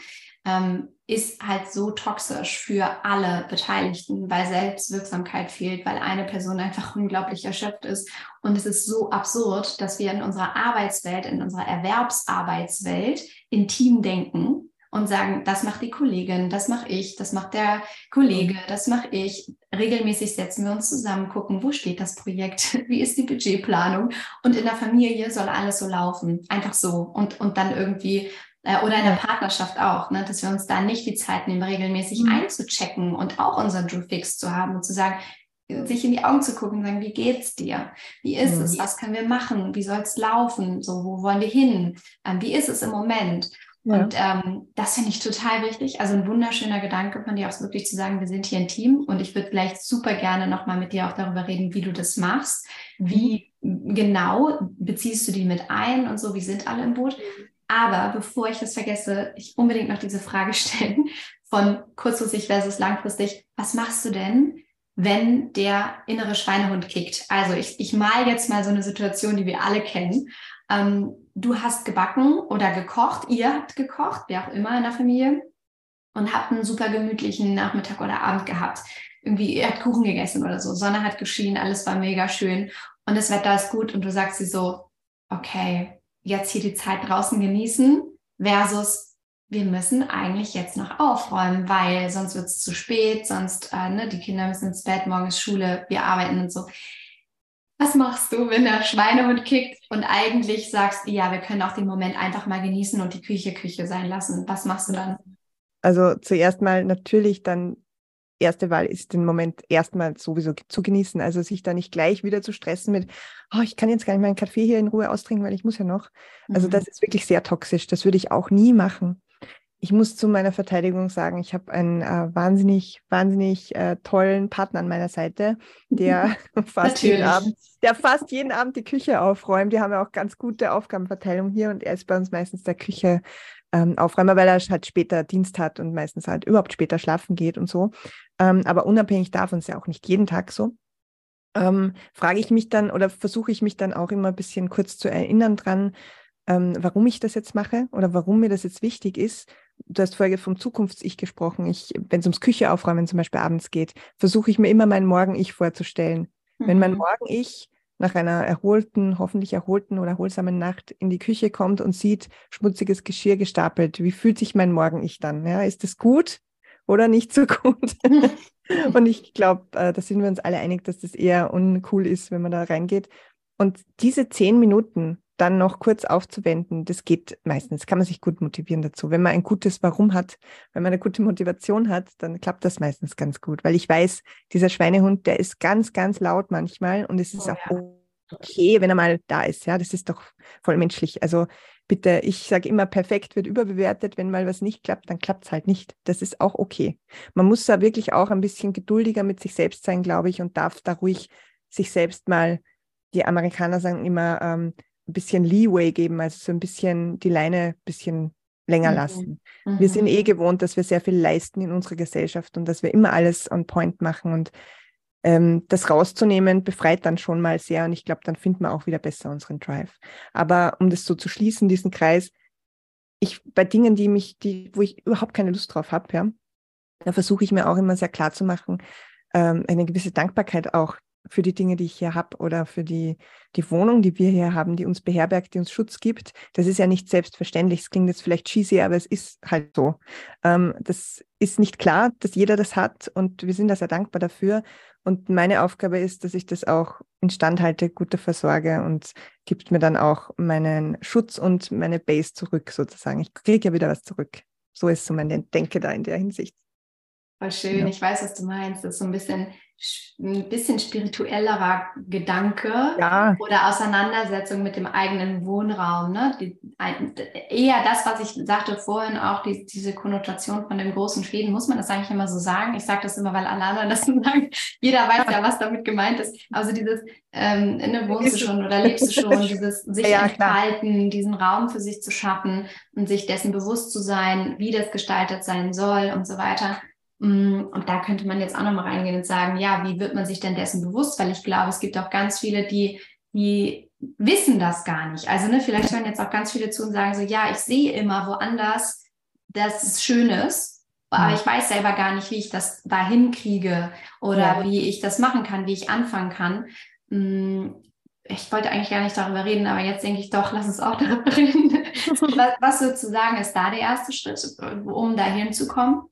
ähm, ist halt so toxisch für alle Beteiligten, weil Selbstwirksamkeit fehlt, weil eine Person einfach unglaublich erschöpft ist. Und es ist so absurd, dass wir in unserer Arbeitswelt, in unserer Erwerbsarbeitswelt in Team denken und sagen, das macht die Kollegin, das mache ich, das macht der Kollege, das mache ich. Regelmäßig setzen wir uns zusammen, gucken, wo steht das Projekt, <laughs> wie ist die Budgetplanung und in der Familie soll alles so laufen, einfach so und, und dann irgendwie oder in der Partnerschaft auch, ne, dass wir uns da nicht die Zeit nehmen, regelmäßig mhm. einzuchecken und auch unseren Drew Fix zu haben und zu sagen, sich in die Augen zu gucken und sagen, wie geht's dir? Wie ist mhm. es? Was können wir machen? Wie soll es laufen? So, wo wollen wir hin? Ähm, wie ist es im Moment? Ja. Und ähm, das finde ich total wichtig. Also ein wunderschöner Gedanke von dir auch wirklich zu sagen, wir sind hier ein Team und ich würde gleich super gerne nochmal mit dir auch darüber reden, wie du das machst. Wie mhm. genau beziehst du die mit ein und so, wie sind alle im Boot? Aber bevor ich das vergesse, ich unbedingt noch diese Frage <laughs> stellen von kurzfristig versus langfristig. Was machst du denn, wenn der innere Schweinehund kickt? Also ich, ich mal jetzt mal so eine Situation, die wir alle kennen. Ähm, du hast gebacken oder gekocht, ihr habt gekocht, wer auch immer in der Familie, und habt einen super gemütlichen Nachmittag oder Abend gehabt. Irgendwie, ihr habt Kuchen gegessen oder so, Sonne hat geschienen, alles war mega schön und das Wetter ist gut und du sagst sie so, okay, jetzt hier die Zeit draußen genießen versus wir müssen eigentlich jetzt noch aufräumen, weil sonst wird es zu spät, sonst äh, ne, die Kinder müssen ins Bett, morgen ist Schule, wir arbeiten und so. Was machst du, wenn der Schweinehund kickt und eigentlich sagst, ja, wir können auch den Moment einfach mal genießen und die Küche Küche sein lassen? Was machst du dann? Also zuerst mal natürlich dann erste Wahl ist, den Moment erstmal sowieso zu genießen. Also sich da nicht gleich wieder zu stressen mit, oh, ich kann jetzt gar nicht meinen Kaffee hier in Ruhe austrinken, weil ich muss ja noch. Also mhm. das ist wirklich sehr toxisch. Das würde ich auch nie machen. Ich muss zu meiner Verteidigung sagen, ich habe einen äh, wahnsinnig, wahnsinnig äh, tollen Partner an meiner Seite, der <laughs> <laughs> fast jeden Abend, der fast jeden Abend die Küche aufräumt. Die haben ja auch ganz gute Aufgabenverteilung hier und er ist bei uns meistens der Küche ähm, Aufräumer, weil er halt später Dienst hat und meistens halt überhaupt später schlafen geht und so. Ähm, aber unabhängig davon ist ja auch nicht jeden Tag so. Ähm, frage ich mich dann oder versuche ich mich dann auch immer ein bisschen kurz zu erinnern dran, ähm, warum ich das jetzt mache oder warum mir das jetzt wichtig ist. Du hast vorher vom Zukunfts-Ich gesprochen. wenn es ums Küche aufräumen zum Beispiel abends geht, versuche ich mir immer mein Morgen-Ich vorzustellen. Mhm. Wenn mein mhm. Morgen-Ich nach einer erholten, hoffentlich erholten oder erholsamen Nacht in die Küche kommt und sieht schmutziges Geschirr gestapelt, wie fühlt sich mein Morgen-Ich dann? Ja, ist das gut oder nicht so gut? <laughs> und ich glaube, äh, da sind wir uns alle einig, dass das eher uncool ist, wenn man da reingeht. Und diese zehn Minuten dann noch kurz aufzuwenden, das geht meistens, kann man sich gut motivieren dazu. Wenn man ein gutes Warum hat, wenn man eine gute Motivation hat, dann klappt das meistens ganz gut, weil ich weiß, dieser Schweinehund, der ist ganz, ganz laut manchmal und es ist oh, auch ja. okay, wenn er mal da ist. Ja, das ist doch voll menschlich. Also bitte, ich sage immer, perfekt wird überbewertet. Wenn mal was nicht klappt, dann klappt es halt nicht. Das ist auch okay. Man muss da wirklich auch ein bisschen geduldiger mit sich selbst sein, glaube ich, und darf da ruhig sich selbst mal, die Amerikaner sagen immer, ähm, ein bisschen Leeway geben, also so ein bisschen die Leine ein bisschen länger mhm. lassen. Mhm. Wir sind eh gewohnt, dass wir sehr viel leisten in unserer Gesellschaft und dass wir immer alles on point machen und ähm, das rauszunehmen befreit dann schon mal sehr und ich glaube, dann finden wir auch wieder besser unseren Drive. Aber um das so zu schließen, diesen Kreis, ich bei Dingen, die mich, die, wo ich überhaupt keine Lust drauf habe, ja, da versuche ich mir auch immer sehr klar zu machen, ähm, eine gewisse Dankbarkeit auch für die Dinge, die ich hier habe oder für die, die Wohnung, die wir hier haben, die uns beherbergt, die uns Schutz gibt. Das ist ja nicht selbstverständlich. Es klingt jetzt vielleicht cheesy, aber es ist halt so. Ähm, das ist nicht klar, dass jeder das hat und wir sind da sehr dankbar dafür. Und meine Aufgabe ist, dass ich das auch instand halte, gute versorge und gibt mir dann auch meinen Schutz und meine Base zurück sozusagen. Ich kriege ja wieder was zurück. So ist so meine Denke da in der Hinsicht. Voll schön. Ja. Ich weiß, was du meinst. Das ist so ein bisschen ein bisschen spirituellerer Gedanke ja. oder Auseinandersetzung mit dem eigenen Wohnraum. Ne? Die, ein, eher das, was ich sagte vorhin, auch die, diese Konnotation von dem großen Schweden, muss man das eigentlich immer so sagen? Ich sage das immer, weil alle anderen das <laughs> sagen. Jeder weiß ja, was damit gemeint ist. Also dieses, ähm, ne, wohnst du schon oder lebst du schon, dieses <laughs> sich ja, entfalten, diesen Raum für sich zu schaffen und sich dessen bewusst zu sein, wie das gestaltet sein soll und so weiter. Mm, und da könnte man jetzt auch nochmal reingehen und sagen, ja, wie wird man sich denn dessen bewusst? Weil ich glaube, es gibt auch ganz viele, die, die wissen das gar nicht. Also ne, vielleicht hören jetzt auch ganz viele zu und sagen so, ja, ich sehe immer woanders, dass es schön ist, aber ich weiß selber gar nicht, wie ich das dahin kriege oder ja. wie ich das machen kann, wie ich anfangen kann. Mm, ich wollte eigentlich gar nicht darüber reden, aber jetzt denke ich doch, lass uns auch darüber reden. <laughs> was, was sozusagen ist da der erste Schritt, um dahin zu kommen?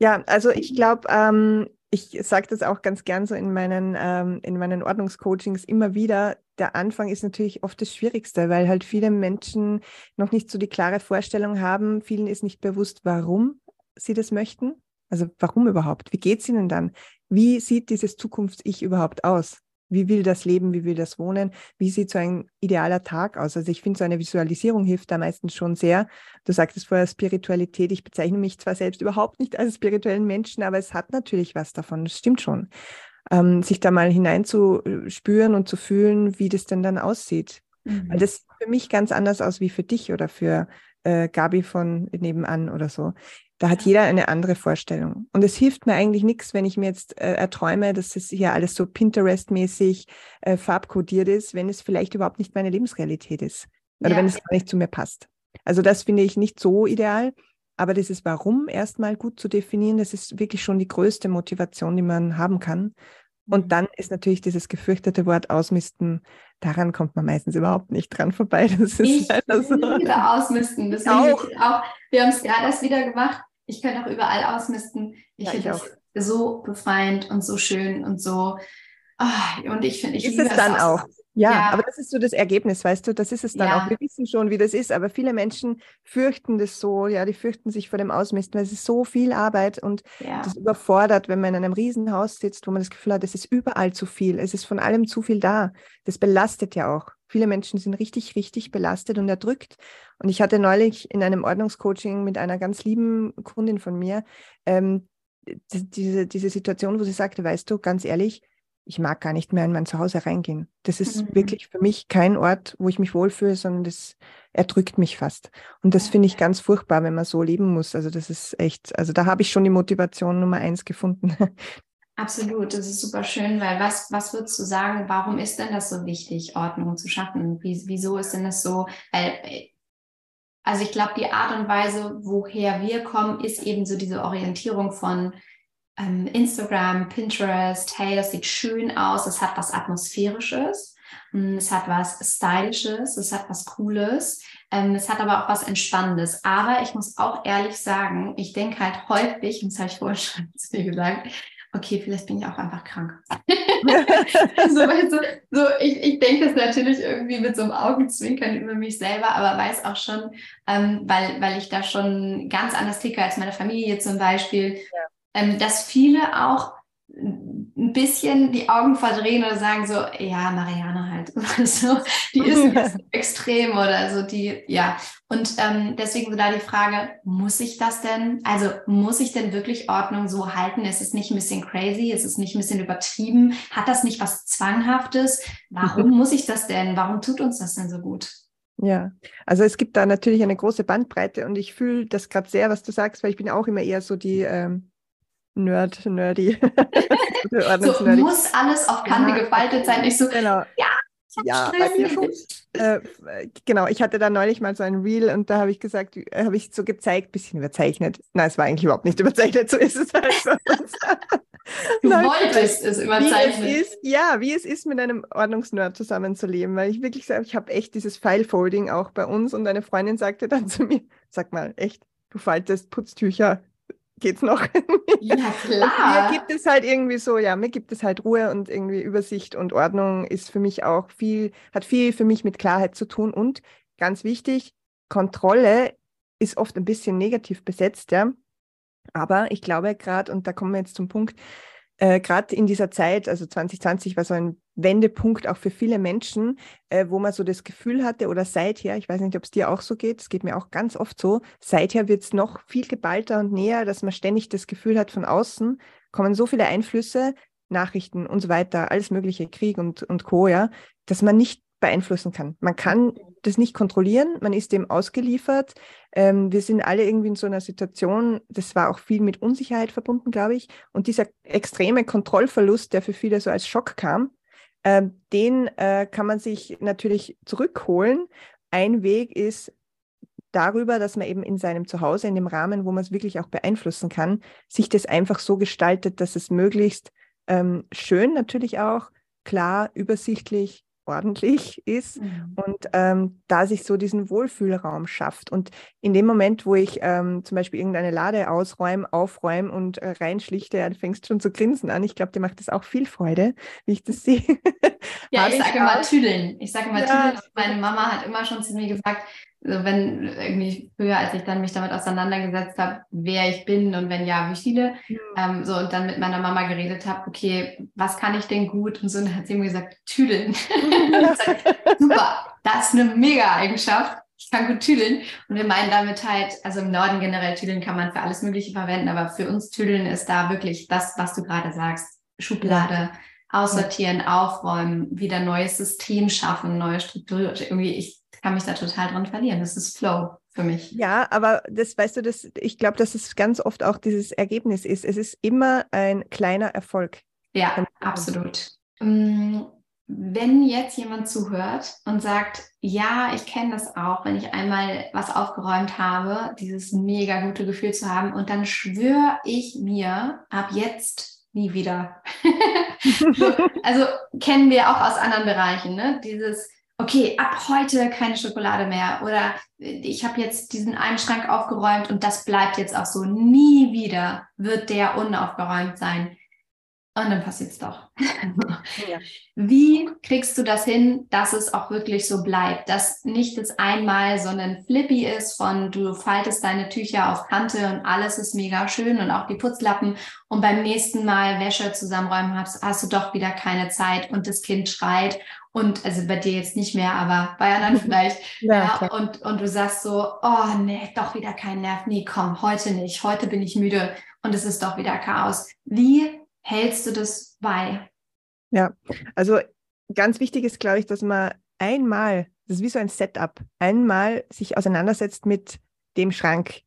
Ja, also ich glaube, ähm, ich sage das auch ganz gern so in meinen, ähm, in meinen Ordnungscoachings immer wieder. Der Anfang ist natürlich oft das Schwierigste, weil halt viele Menschen noch nicht so die klare Vorstellung haben. Vielen ist nicht bewusst, warum sie das möchten. Also warum überhaupt? Wie geht es ihnen dann? Wie sieht dieses Zukunfts-Ich überhaupt aus? Wie will das Leben, wie will das Wohnen, wie sieht so ein idealer Tag aus. Also ich finde, so eine Visualisierung hilft da meistens schon sehr. Du sagtest vorher Spiritualität, ich bezeichne mich zwar selbst überhaupt nicht als spirituellen Menschen, aber es hat natürlich was davon, das stimmt schon. Ähm, sich da mal hineinzuspüren und zu fühlen, wie das denn dann aussieht. Mhm. Weil das sieht für mich ganz anders aus wie für dich oder für äh, Gabi von nebenan oder so. Da hat jeder eine andere Vorstellung. Und es hilft mir eigentlich nichts, wenn ich mir jetzt äh, erträume, dass es hier alles so Pinterest-mäßig äh, farbkodiert ist, wenn es vielleicht überhaupt nicht meine Lebensrealität ist. Oder ja. wenn es gar nicht zu mir passt. Also das finde ich nicht so ideal. Aber dieses Warum erstmal gut zu definieren, das ist wirklich schon die größte Motivation, die man haben kann. Und mhm. dann ist natürlich dieses gefürchtete Wort ausmisten, daran kommt man meistens überhaupt nicht dran vorbei. Das ist ich leider so. ausmisten. Deswegen auch. auch wir haben es gerade erst wieder gemacht ich könnte auch überall ausmisten. Ich ja, finde das so befreiend und so schön und so. Oh, und ich finde, ich ist es dann auch. Ja, ja, aber das ist so das Ergebnis, weißt du, das ist es dann ja. auch. Wir wissen schon, wie das ist, aber viele Menschen fürchten das so, ja, die fürchten sich vor dem Ausmisten, weil es ist so viel Arbeit und ja. das überfordert, wenn man in einem Riesenhaus sitzt, wo man das Gefühl hat, es ist überall zu viel, es ist von allem zu viel da. Das belastet ja auch. Viele Menschen sind richtig, richtig belastet und erdrückt. Und ich hatte neulich in einem Ordnungscoaching mit einer ganz lieben Kundin von mir ähm, diese, diese Situation, wo sie sagte, weißt du, ganz ehrlich, ich mag gar nicht mehr in mein Zuhause reingehen. Das ist mhm. wirklich für mich kein Ort, wo ich mich wohlfühle, sondern das erdrückt mich fast. Und das finde ich ganz furchtbar, wenn man so leben muss. Also das ist echt, also da habe ich schon die Motivation Nummer eins gefunden. <laughs> Absolut, das ist super schön, weil was, was würdest du sagen, warum ist denn das so wichtig, Ordnung zu schaffen? Wie, wieso ist denn das so? Weil, also ich glaube, die Art und Weise, woher wir kommen, ist eben so diese Orientierung von ähm, Instagram, Pinterest, hey, das sieht schön aus, es hat was Atmosphärisches, hm, es hat was Stylisches, es hat was Cooles, ähm, es hat aber auch was Entspannendes. Aber ich muss auch ehrlich sagen, ich denke halt häufig, und das habe ich vorhin <laughs> schon zu dir gesagt, okay, vielleicht bin ich auch einfach krank. <laughs> <laughs> also, weißt du, so, ich, ich denke das natürlich irgendwie mit so einem Augenzwinkern über mich selber, aber weiß auch schon, ähm, weil, weil ich da schon ganz anders ticke als meine Familie zum Beispiel, ja ähm, dass viele auch ein bisschen die Augen verdrehen oder sagen so, ja, Marianne halt. <laughs> so, die ist <laughs> ein bisschen extrem oder so, die, ja. Und ähm, deswegen so da die Frage, muss ich das denn? Also muss ich denn wirklich Ordnung so halten? Ist es nicht ein bisschen crazy? Ist es nicht ein bisschen übertrieben? Hat das nicht was Zwanghaftes? Warum <laughs> muss ich das denn? Warum tut uns das denn so gut? Ja, also es gibt da natürlich eine große Bandbreite und ich fühle das gerade sehr, was du sagst, weil ich bin auch immer eher so die ähm, Nerd, nerdy. <laughs> <laughs> so muss alles auf Kante ja. gefaltet sein. Ich so, genau. ja, ja. Äh, genau, ich hatte da neulich mal so ein Reel und da habe ich gesagt, äh, habe ich so gezeigt, bisschen überzeichnet. Nein, es war eigentlich überhaupt nicht überzeichnet, so ist es halt. du Nein, wolltest es überzeichnen. Wie es ist, ja, wie es ist, mit einem Ordnungsnerd zusammenzuleben, weil ich wirklich sage, ich habe echt dieses File-Folding auch bei uns und eine Freundin sagte dann zu mir, sag mal, echt, du faltest Putztücher geht's noch. Ja, <laughs> klar. mir gibt es halt irgendwie so, ja, mir gibt es halt Ruhe und irgendwie Übersicht und Ordnung ist für mich auch viel, hat viel für mich mit Klarheit zu tun und ganz wichtig, Kontrolle ist oft ein bisschen negativ besetzt, ja. Aber ich glaube gerade, und da kommen wir jetzt zum Punkt, äh, gerade in dieser Zeit, also 2020 war so ein Wendepunkt auch für viele Menschen, äh, wo man so das Gefühl hatte oder seither, ich weiß nicht, ob es dir auch so geht, es geht mir auch ganz oft so, seither wird es noch viel geballter und näher, dass man ständig das Gefühl hat, von außen kommen so viele Einflüsse, Nachrichten und so weiter, alles mögliche, Krieg und, und Co., ja, dass man nicht beeinflussen kann. Man kann das nicht kontrollieren, man ist dem ausgeliefert. Ähm, wir sind alle irgendwie in so einer Situation, das war auch viel mit Unsicherheit verbunden, glaube ich. Und dieser extreme Kontrollverlust, der für viele so als Schock kam, äh, den äh, kann man sich natürlich zurückholen. Ein Weg ist darüber, dass man eben in seinem Zuhause, in dem Rahmen, wo man es wirklich auch beeinflussen kann, sich das einfach so gestaltet, dass es möglichst ähm, schön natürlich auch, klar, übersichtlich, ordentlich ist mhm. und ähm, da sich so diesen Wohlfühlraum schafft. Und in dem Moment, wo ich ähm, zum Beispiel irgendeine Lade ausräume, aufräume und äh, reinschlichte, ja, du fängst schon zu grinsen an. Ich glaube, dir macht das auch viel Freude, wie ich das sehe. ja, <laughs> ich, ich sage immer Tüdeln. Ich sage immer ja. Tüdeln. Meine Mama hat immer schon zu mir gesagt, also wenn irgendwie früher, als ich dann mich damit auseinandergesetzt habe, wer ich bin und wenn ja, wie viele, mhm. ähm, so und dann mit meiner Mama geredet habe, okay, was kann ich denn gut? Und so, und dann hat sie mir gesagt, tüdeln. <laughs> Super, das ist eine mega Eigenschaft. Ich kann gut tüdeln. Und wir meinen damit halt, also im Norden generell tüdeln kann man für alles Mögliche verwenden, aber für uns tüdeln ist da wirklich das, was du gerade sagst. Schublade, aussortieren, aufräumen, wieder neues System schaffen, neue Struktur. Irgendwie, ich kann mich da total dran verlieren. Das ist Flow für mich. Ja, aber das weißt du, das, ich glaube, dass es ganz oft auch dieses Ergebnis ist. Es ist immer ein kleiner Erfolg. Ja, absolut. Mm, wenn jetzt jemand zuhört und sagt, ja, ich kenne das auch, wenn ich einmal was aufgeräumt habe, dieses mega gute Gefühl zu haben und dann schwöre ich mir ab jetzt nie wieder. <laughs> also kennen wir auch aus anderen Bereichen, ne? Dieses okay, ab heute keine Schokolade mehr oder ich habe jetzt diesen einen Schrank aufgeräumt und das bleibt jetzt auch so. Nie wieder wird der unaufgeräumt sein. Und dann passiert es doch. <laughs> Ja. Wie kriegst du das hin, dass es auch wirklich so bleibt? Dass nicht das einmal so ein Flippy ist von du faltest deine Tücher auf Kante und alles ist mega schön und auch die Putzlappen und beim nächsten Mal Wäsche zusammenräumen hast, hast du doch wieder keine Zeit und das Kind schreit und also bei dir jetzt nicht mehr, aber bei anderen <laughs> vielleicht. ja, ja und, und du sagst so, oh nee, doch wieder kein Nerv. Nee, komm, heute nicht. Heute bin ich müde und es ist doch wieder Chaos. Wie hältst du das bei? Ja, also ganz wichtig ist, glaube ich, dass man einmal, das ist wie so ein Setup, einmal sich auseinandersetzt mit dem Schrank,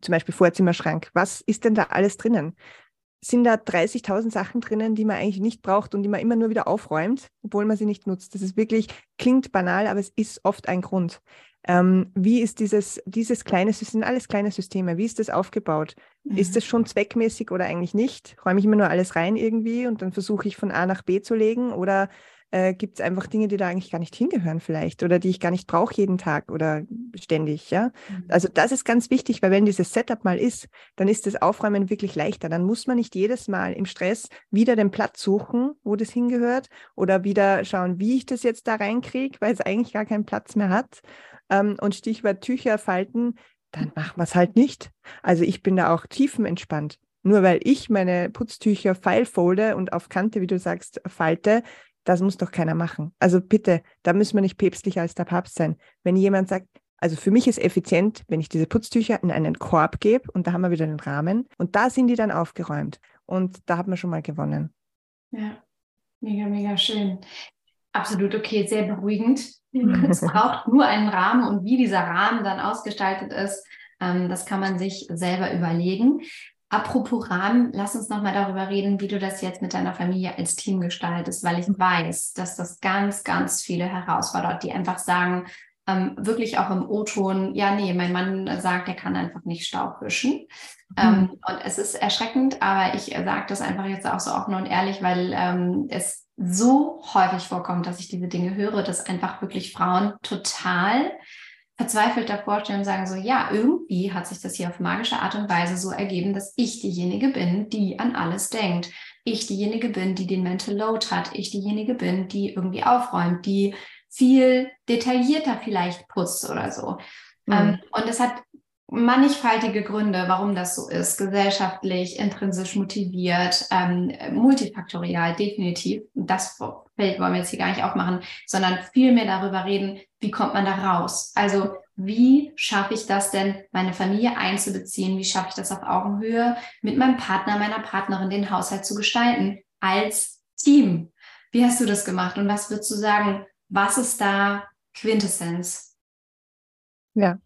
zum Beispiel Vorzimmerschrank. Was ist denn da alles drinnen? sind da 30.000 Sachen drinnen, die man eigentlich nicht braucht und die man immer nur wieder aufräumt, obwohl man sie nicht nutzt. Das ist wirklich, klingt banal, aber es ist oft ein Grund. Ähm, wie ist dieses, dieses kleine System, sind alles kleine Systeme, wie ist das aufgebaut? Mhm. Ist das schon zweckmäßig oder eigentlich nicht? Räume ich immer nur alles rein irgendwie und dann versuche ich von A nach B zu legen oder äh, gibt es einfach Dinge, die da eigentlich gar nicht hingehören vielleicht oder die ich gar nicht brauche jeden Tag oder ständig, ja. Mhm. Also das ist ganz wichtig, weil wenn dieses Setup mal ist, dann ist das Aufräumen wirklich leichter. Dann muss man nicht jedes Mal im Stress wieder den Platz suchen, wo das hingehört oder wieder schauen, wie ich das jetzt da reinkriege, weil es eigentlich gar keinen Platz mehr hat. Ähm, und Stichwort Tücher falten, dann machen wir es halt nicht. Also ich bin da auch tiefenentspannt. Nur weil ich meine Putztücher feilfolde und auf Kante, wie du sagst, falte, das muss doch keiner machen. Also bitte, da müssen wir nicht päpstlicher als der Papst sein. Wenn jemand sagt, also für mich ist effizient, wenn ich diese Putztücher in einen Korb gebe und da haben wir wieder den Rahmen und da sind die dann aufgeräumt und da hat man schon mal gewonnen. Ja, mega, mega schön. Absolut okay, sehr beruhigend. <laughs> es braucht nur einen Rahmen und wie dieser Rahmen dann ausgestaltet ist, ähm, das kann man sich selber überlegen. Apropos Rahmen, lass uns nochmal darüber reden, wie du das jetzt mit deiner Familie als Team gestaltest, weil ich weiß, dass das ganz, ganz viele herausfordert, die einfach sagen, ähm, wirklich auch im O-Ton, ja, nee, mein Mann sagt, er kann einfach nicht Staub wischen. Mhm. Ähm, und es ist erschreckend, aber ich sage das einfach jetzt auch so offen und ehrlich, weil ähm, es so häufig vorkommt, dass ich diese Dinge höre, dass einfach wirklich Frauen total verzweifelt davor stehen und sagen so, ja, irgendwie hat sich das hier auf magische Art und Weise so ergeben, dass ich diejenige bin, die an alles denkt. Ich diejenige bin, die den Mental Load hat. Ich diejenige bin, die irgendwie aufräumt, die viel detaillierter vielleicht putzt oder so. Mhm. Ähm, und das hat mannigfaltige Gründe, warum das so ist. Gesellschaftlich, intrinsisch motiviert, ähm, multifaktorial, definitiv. Das wollen wir jetzt hier gar nicht aufmachen, sondern vielmehr darüber reden, wie kommt man da raus? Also wie schaffe ich das denn, meine Familie einzubeziehen? Wie schaffe ich das auf Augenhöhe mit meinem Partner, meiner Partnerin, den Haushalt zu gestalten als Team? Wie hast du das gemacht und was würdest du sagen, was ist da Quintessenz? Ja,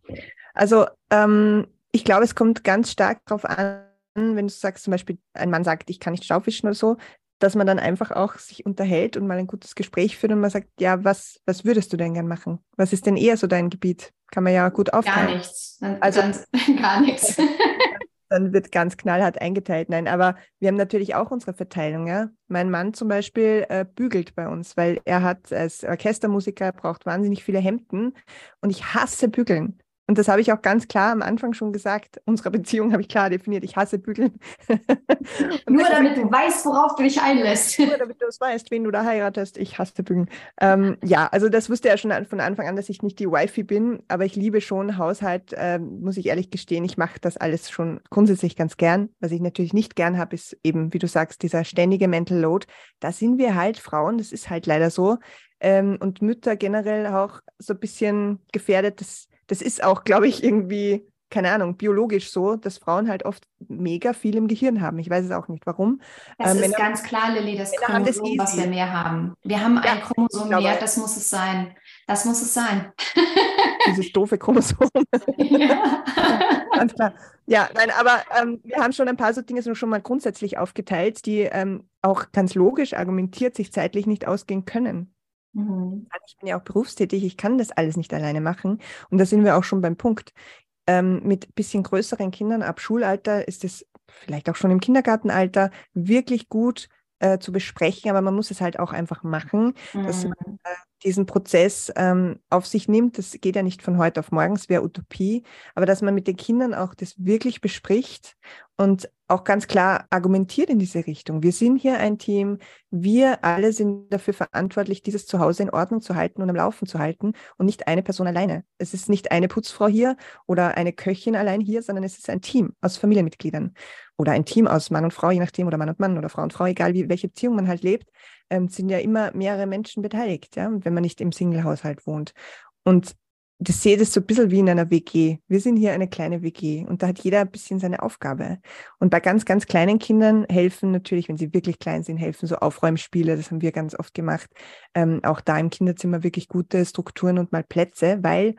also ähm, ich glaube, es kommt ganz stark darauf an, wenn du sagst, zum Beispiel, ein Mann sagt, ich kann nicht Staubwischen oder so, dass man dann einfach auch sich unterhält und mal ein gutes Gespräch führt und man sagt, ja, was, was würdest du denn gern machen? Was ist denn eher so dein Gebiet? Kann man ja gut aufteilen. Gar nichts. Dann, also dann, <laughs> gar nichts. <laughs> dann wird ganz knallhart eingeteilt. Nein, aber wir haben natürlich auch unsere Verteilung. Ja? Mein Mann zum Beispiel äh, bügelt bei uns, weil er hat als Orchestermusiker braucht wahnsinnig viele Hemden und ich hasse bügeln. Und das habe ich auch ganz klar am Anfang schon gesagt. Unsere Beziehung habe ich klar definiert. Ich hasse Bügeln. <laughs> Nur damit du weißt, worauf du dich einlässt. <laughs> Nur damit du es weißt, wen du da heiratest. Ich hasse Bügeln. Ähm, ja, also das wusste er schon von Anfang an, dass ich nicht die Wifi bin. Aber ich liebe schon Haushalt, äh, muss ich ehrlich gestehen. Ich mache das alles schon grundsätzlich ganz gern. Was ich natürlich nicht gern habe, ist eben, wie du sagst, dieser ständige Mental Load. Da sind wir halt Frauen. Das ist halt leider so. Ähm, und Mütter generell auch so ein bisschen gefährdet. Das das ist auch, glaube ich, irgendwie, keine Ahnung, biologisch so, dass Frauen halt oft mega viel im Gehirn haben. Ich weiß es auch nicht, warum. Das ähm, ist Männer, ganz klar, Lilly, das Chromosom, das was wir mehr haben. Wir haben ja, ein Chromosom mehr, das muss es sein. Das muss es sein. <laughs> Dieses doofe Chromosom. Ja. <laughs> ganz klar. Ja, nein, aber ähm, wir haben schon ein paar so Dinge schon mal grundsätzlich aufgeteilt, die ähm, auch ganz logisch argumentiert sich zeitlich nicht ausgehen können. Mhm. Ich bin ja auch berufstätig, ich kann das alles nicht alleine machen. Und da sind wir auch schon beim Punkt. Ähm, mit bisschen größeren Kindern ab Schulalter ist es vielleicht auch schon im Kindergartenalter wirklich gut äh, zu besprechen, aber man muss es halt auch einfach machen, mhm. dass man äh, diesen Prozess ähm, auf sich nimmt. Das geht ja nicht von heute auf morgen, es wäre Utopie, aber dass man mit den Kindern auch das wirklich bespricht und auch ganz klar argumentiert in diese Richtung. Wir sind hier ein Team, wir alle sind dafür verantwortlich, dieses Zuhause in Ordnung zu halten und am Laufen zu halten und nicht eine Person alleine. Es ist nicht eine Putzfrau hier oder eine Köchin allein hier, sondern es ist ein Team aus Familienmitgliedern oder ein Team aus Mann und Frau, je nachdem, oder Mann und Mann oder Frau und Frau, egal wie, welche Beziehung man halt lebt, ähm, sind ja immer mehrere Menschen beteiligt, ja, wenn man nicht im Single-Haushalt wohnt. Und das sehe das so ein bisschen wie in einer WG. Wir sind hier eine kleine WG und da hat jeder ein bisschen seine Aufgabe. Und bei ganz, ganz kleinen Kindern helfen natürlich, wenn sie wirklich klein sind, helfen so Aufräumspiele, das haben wir ganz oft gemacht. Ähm, auch da im Kinderzimmer wirklich gute Strukturen und mal Plätze, weil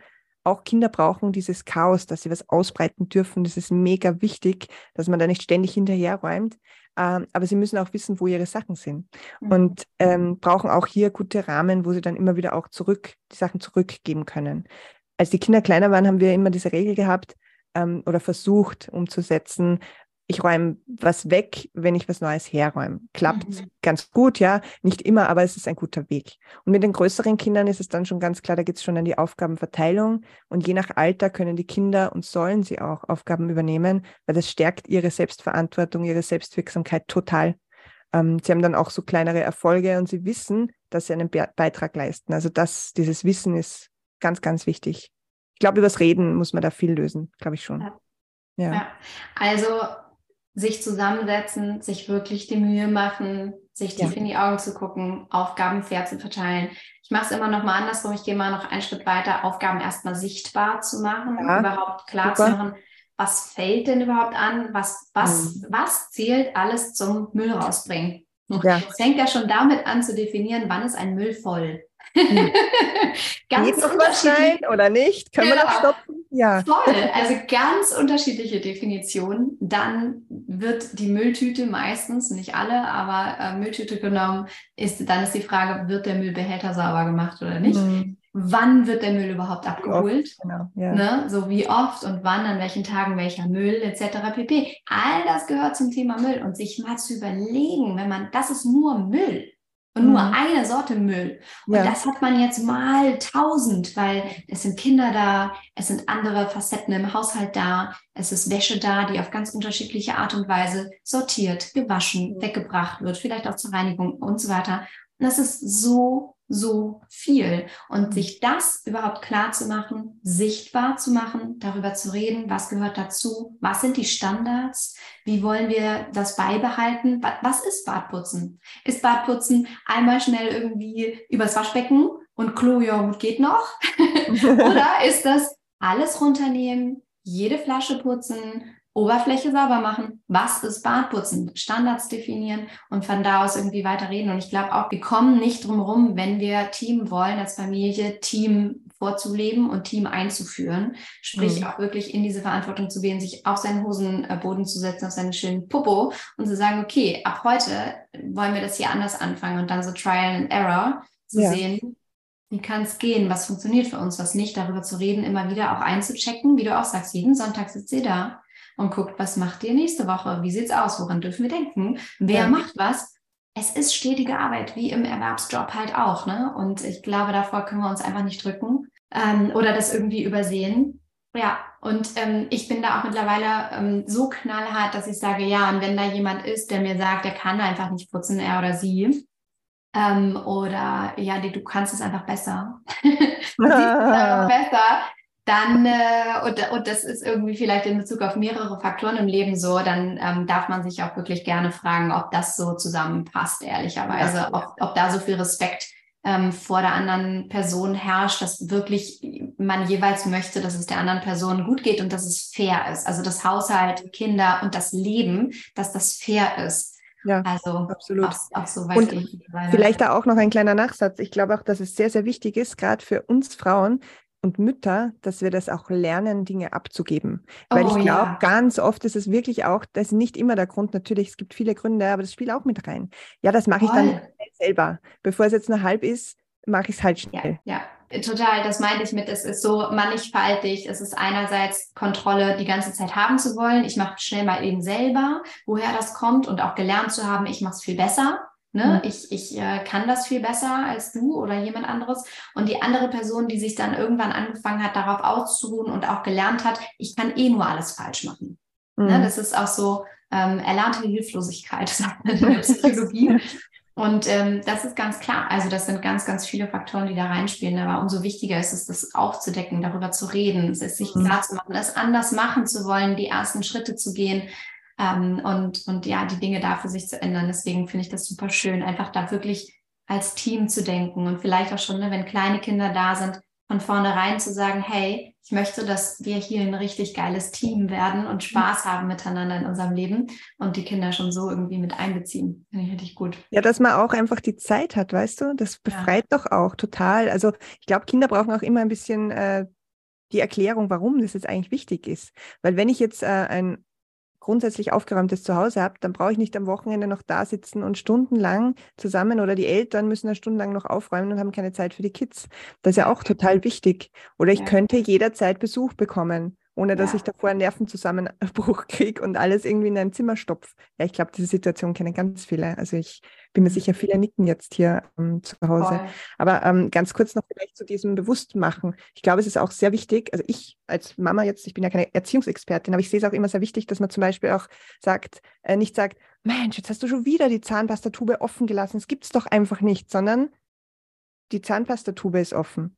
auch Kinder brauchen dieses Chaos, dass sie was ausbreiten dürfen. Das ist mega wichtig, dass man da nicht ständig hinterherräumt. Ähm, aber sie müssen auch wissen, wo ihre Sachen sind mhm. und ähm, brauchen auch hier gute Rahmen, wo sie dann immer wieder auch zurück, die Sachen zurückgeben können. Als die Kinder kleiner waren, haben wir immer diese Regel gehabt ähm, oder versucht umzusetzen, ich räume was weg, wenn ich was Neues herräume. Klappt mhm. ganz gut, ja, nicht immer, aber es ist ein guter Weg. Und mit den größeren Kindern ist es dann schon ganz klar, da geht es schon an die Aufgabenverteilung und je nach Alter können die Kinder und sollen sie auch Aufgaben übernehmen, weil das stärkt ihre Selbstverantwortung, ihre Selbstwirksamkeit total. Ähm, sie haben dann auch so kleinere Erfolge und sie wissen, dass sie einen Be Beitrag leisten. Also das, dieses Wissen ist ganz, ganz wichtig. Ich glaube, übers Reden muss man da viel lösen, glaube ich schon. Ja. ja. ja. Also sich zusammensetzen, sich wirklich die Mühe machen, sich tief ja. in die Augen zu gucken, Aufgaben fair zu verteilen. Ich mache es immer noch mal andersrum. Ich gehe mal noch einen Schritt weiter, Aufgaben erstmal sichtbar zu machen, ja. überhaupt klar Super. zu machen, was fällt denn überhaupt an, was, was, mhm. was zählt alles zum Müll rausbringen. Ja. Es fängt ja schon damit an zu definieren, wann ist ein Müll voll. Hm. <laughs> ganz Geht noch was rein oder nicht? Können genau. wir das stoppen? Ja. Voll. Also ganz unterschiedliche Definitionen. Dann wird die Mülltüte meistens, nicht alle, aber äh, Mülltüte genommen, ist, dann ist die Frage, wird der Müllbehälter sauber gemacht oder nicht? Mhm. Wann wird der Müll überhaupt abgeholt? Genau, ja. ne? So wie oft und wann, an welchen Tagen welcher Müll etc. pp. All das gehört zum Thema Müll und sich mal zu überlegen, wenn man, das ist nur Müll und nur mhm. eine Sorte Müll. Und ja. das hat man jetzt mal tausend, weil es sind Kinder da, es sind andere Facetten im Haushalt da, es ist Wäsche da, die auf ganz unterschiedliche Art und Weise sortiert, gewaschen, weggebracht wird, vielleicht auch zur Reinigung und so weiter. Und das ist so so viel. Und mhm. sich das überhaupt klar zu machen, sichtbar zu machen, darüber zu reden, was gehört dazu, was sind die Standards, wie wollen wir das beibehalten, was ist Badputzen? Ist Badputzen einmal schnell irgendwie übers Waschbecken und Klo, ja, geht noch? <laughs> <laughs> Oder ist das alles runternehmen, jede Flasche putzen, Oberfläche sauber machen, was ist Badputzen, Standards definieren und von da aus irgendwie weiter reden. Und ich glaube auch, wir kommen nicht drum rum, wenn wir Team wollen, als Familie Team vorzuleben und Team einzuführen. Sprich, mhm. auch wirklich in diese Verantwortung zu gehen, sich auf seinen Hosenboden zu setzen, auf seinen schönen Popo und zu sagen, okay, ab heute wollen wir das hier anders anfangen und dann so Trial and Error zu ja. sehen, wie kann es gehen, was funktioniert für uns, was nicht, darüber zu reden, immer wieder auch einzuchecken, wie du auch sagst, jeden Sonntag sitzt ihr da und guckt, was macht ihr nächste Woche? Wie sieht's aus? Woran dürfen wir denken? Wer ja. macht was? Es ist stetige Arbeit, wie im Erwerbsjob halt auch. Ne? Und ich glaube, davor können wir uns einfach nicht drücken ähm, oder das irgendwie übersehen. Ja, und ähm, ich bin da auch mittlerweile ähm, so knallhart, dass ich sage, ja, und wenn da jemand ist, der mir sagt, der kann einfach nicht putzen, er oder sie, ähm, oder ja, die, du kannst es einfach besser. <laughs> du siehst es einfach <laughs> besser dann, äh, und, und das ist irgendwie vielleicht in Bezug auf mehrere Faktoren im Leben so, dann ähm, darf man sich auch wirklich gerne fragen, ob das so zusammenpasst, ehrlicherweise, ja. ob, ob da so viel Respekt ähm, vor der anderen Person herrscht, dass wirklich man jeweils möchte, dass es der anderen Person gut geht und dass es fair ist. Also das Haushalt, Kinder und das Leben, dass das fair ist. Ja, also absolut. Auch, auch so und vielleicht da auch noch ein kleiner Nachsatz. Ich glaube auch, dass es sehr, sehr wichtig ist, gerade für uns Frauen, und Mütter, dass wir das auch lernen, Dinge abzugeben. Weil oh, ich glaube, ja. ganz oft ist es wirklich auch, das ist nicht immer der Grund, natürlich, es gibt viele Gründe, aber das spielt auch mit rein. Ja, das mache ich dann selber. Bevor es jetzt nur halb ist, mache ich es halt schnell. Ja, ja, total. Das meinte ich mit, es ist so mannigfaltig. Es ist einerseits Kontrolle die ganze Zeit haben zu wollen. Ich mache schnell mal eben selber, woher das kommt und auch gelernt zu haben, ich mache es viel besser. Ne? Mhm. Ich, ich äh, kann das viel besser als du oder jemand anderes. Und die andere Person, die sich dann irgendwann angefangen hat, darauf auszuruhen und auch gelernt hat, ich kann eh nur alles falsch machen. Ne? Mhm. Ne? Das ist auch so ähm, erlernte Hilflosigkeit, <laughs> sagt man in der Psychologie. <laughs> Und ähm, das ist ganz klar. Also das sind ganz, ganz viele Faktoren, die da reinspielen. Aber umso wichtiger ist es, das aufzudecken, darüber zu reden, es sich mhm. klar zu machen, es anders machen zu wollen, die ersten Schritte zu gehen, ähm, und, und ja, die Dinge da für sich zu ändern. Deswegen finde ich das super schön, einfach da wirklich als Team zu denken und vielleicht auch schon, ne, wenn kleine Kinder da sind, von vornherein zu sagen, hey, ich möchte, dass wir hier ein richtig geiles Team werden und Spaß haben miteinander in unserem Leben und die Kinder schon so irgendwie mit einbeziehen. Finde ich richtig gut. Ja, dass man auch einfach die Zeit hat, weißt du? Das befreit ja. doch auch total. Also ich glaube, Kinder brauchen auch immer ein bisschen äh, die Erklärung, warum das jetzt eigentlich wichtig ist. Weil wenn ich jetzt äh, ein grundsätzlich aufgeräumtes Zuhause habe, dann brauche ich nicht am Wochenende noch da sitzen und stundenlang zusammen oder die Eltern müssen dann stundenlang noch aufräumen und haben keine Zeit für die Kids. Das ist ja auch total wichtig. Oder ich ja. könnte jederzeit Besuch bekommen ohne dass ja. ich davor einen Nervenzusammenbruch <laughs> kriege und alles irgendwie in ein Zimmer stopfe. Ja, ich glaube, diese Situation kennen ganz viele. Also ich bin mir sicher, viele nicken jetzt hier ähm, zu Hause. Voll. Aber ähm, ganz kurz noch vielleicht zu diesem Bewusstmachen. Ich glaube, es ist auch sehr wichtig, also ich als Mama jetzt, ich bin ja keine Erziehungsexpertin, aber ich sehe es auch immer sehr wichtig, dass man zum Beispiel auch sagt, äh, nicht sagt, Mensch, jetzt hast du schon wieder die Zahnpastatube offen gelassen, es gibt es doch einfach nicht, sondern die Zahnpastatube ist offen.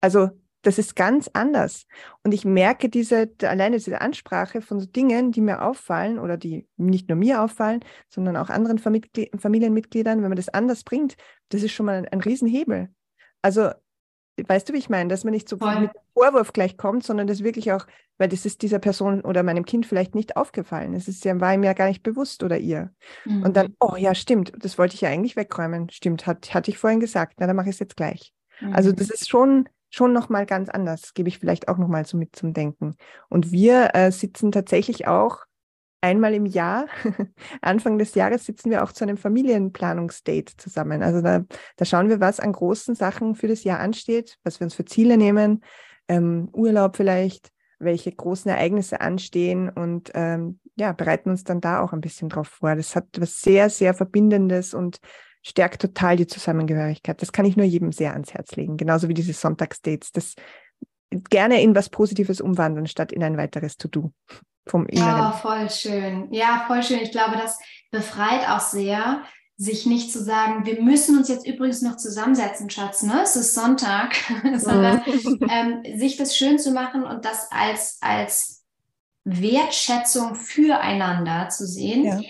Also das ist ganz anders. Und ich merke diese, alleine diese Ansprache von so Dingen, die mir auffallen oder die nicht nur mir auffallen, sondern auch anderen Familienmitgliedern, wenn man das anders bringt, das ist schon mal ein, ein Riesenhebel. Also, weißt du, wie ich meine, dass man nicht so Voll. mit Vorwurf gleich kommt, sondern das wirklich auch, weil das ist dieser Person oder meinem Kind vielleicht nicht aufgefallen. Es ist ja, war ihm ja gar nicht bewusst oder ihr. Mhm. Und dann, mhm. oh ja, stimmt, das wollte ich ja eigentlich wegräumen. Stimmt, hat, hatte ich vorhin gesagt. Na, dann mache ich es jetzt gleich. Also mhm. Also das ist schon schon nochmal ganz anders, gebe ich vielleicht auch nochmal so mit zum Denken. Und wir äh, sitzen tatsächlich auch einmal im Jahr, <laughs> Anfang des Jahres sitzen wir auch zu einem Familienplanungsdate zusammen. Also da, da schauen wir, was an großen Sachen für das Jahr ansteht, was wir uns für Ziele nehmen, ähm, Urlaub vielleicht, welche großen Ereignisse anstehen und ähm, ja, bereiten uns dann da auch ein bisschen drauf vor. Das hat was sehr, sehr Verbindendes und stärkt total die Zusammengehörigkeit. Das kann ich nur jedem sehr ans Herz legen. Genauso wie diese Sonntagsdates. Das gerne in was Positives umwandeln, statt in ein weiteres To-Do vom Inneren. Ja, voll schön. Ja, voll schön. Ich glaube, das befreit auch sehr, sich nicht zu sagen, wir müssen uns jetzt übrigens noch zusammensetzen, Schatz, ne? Es ist Sonntag, <laughs> sondern mhm. ähm, sich das schön zu machen und das als, als Wertschätzung füreinander zu sehen. Ja.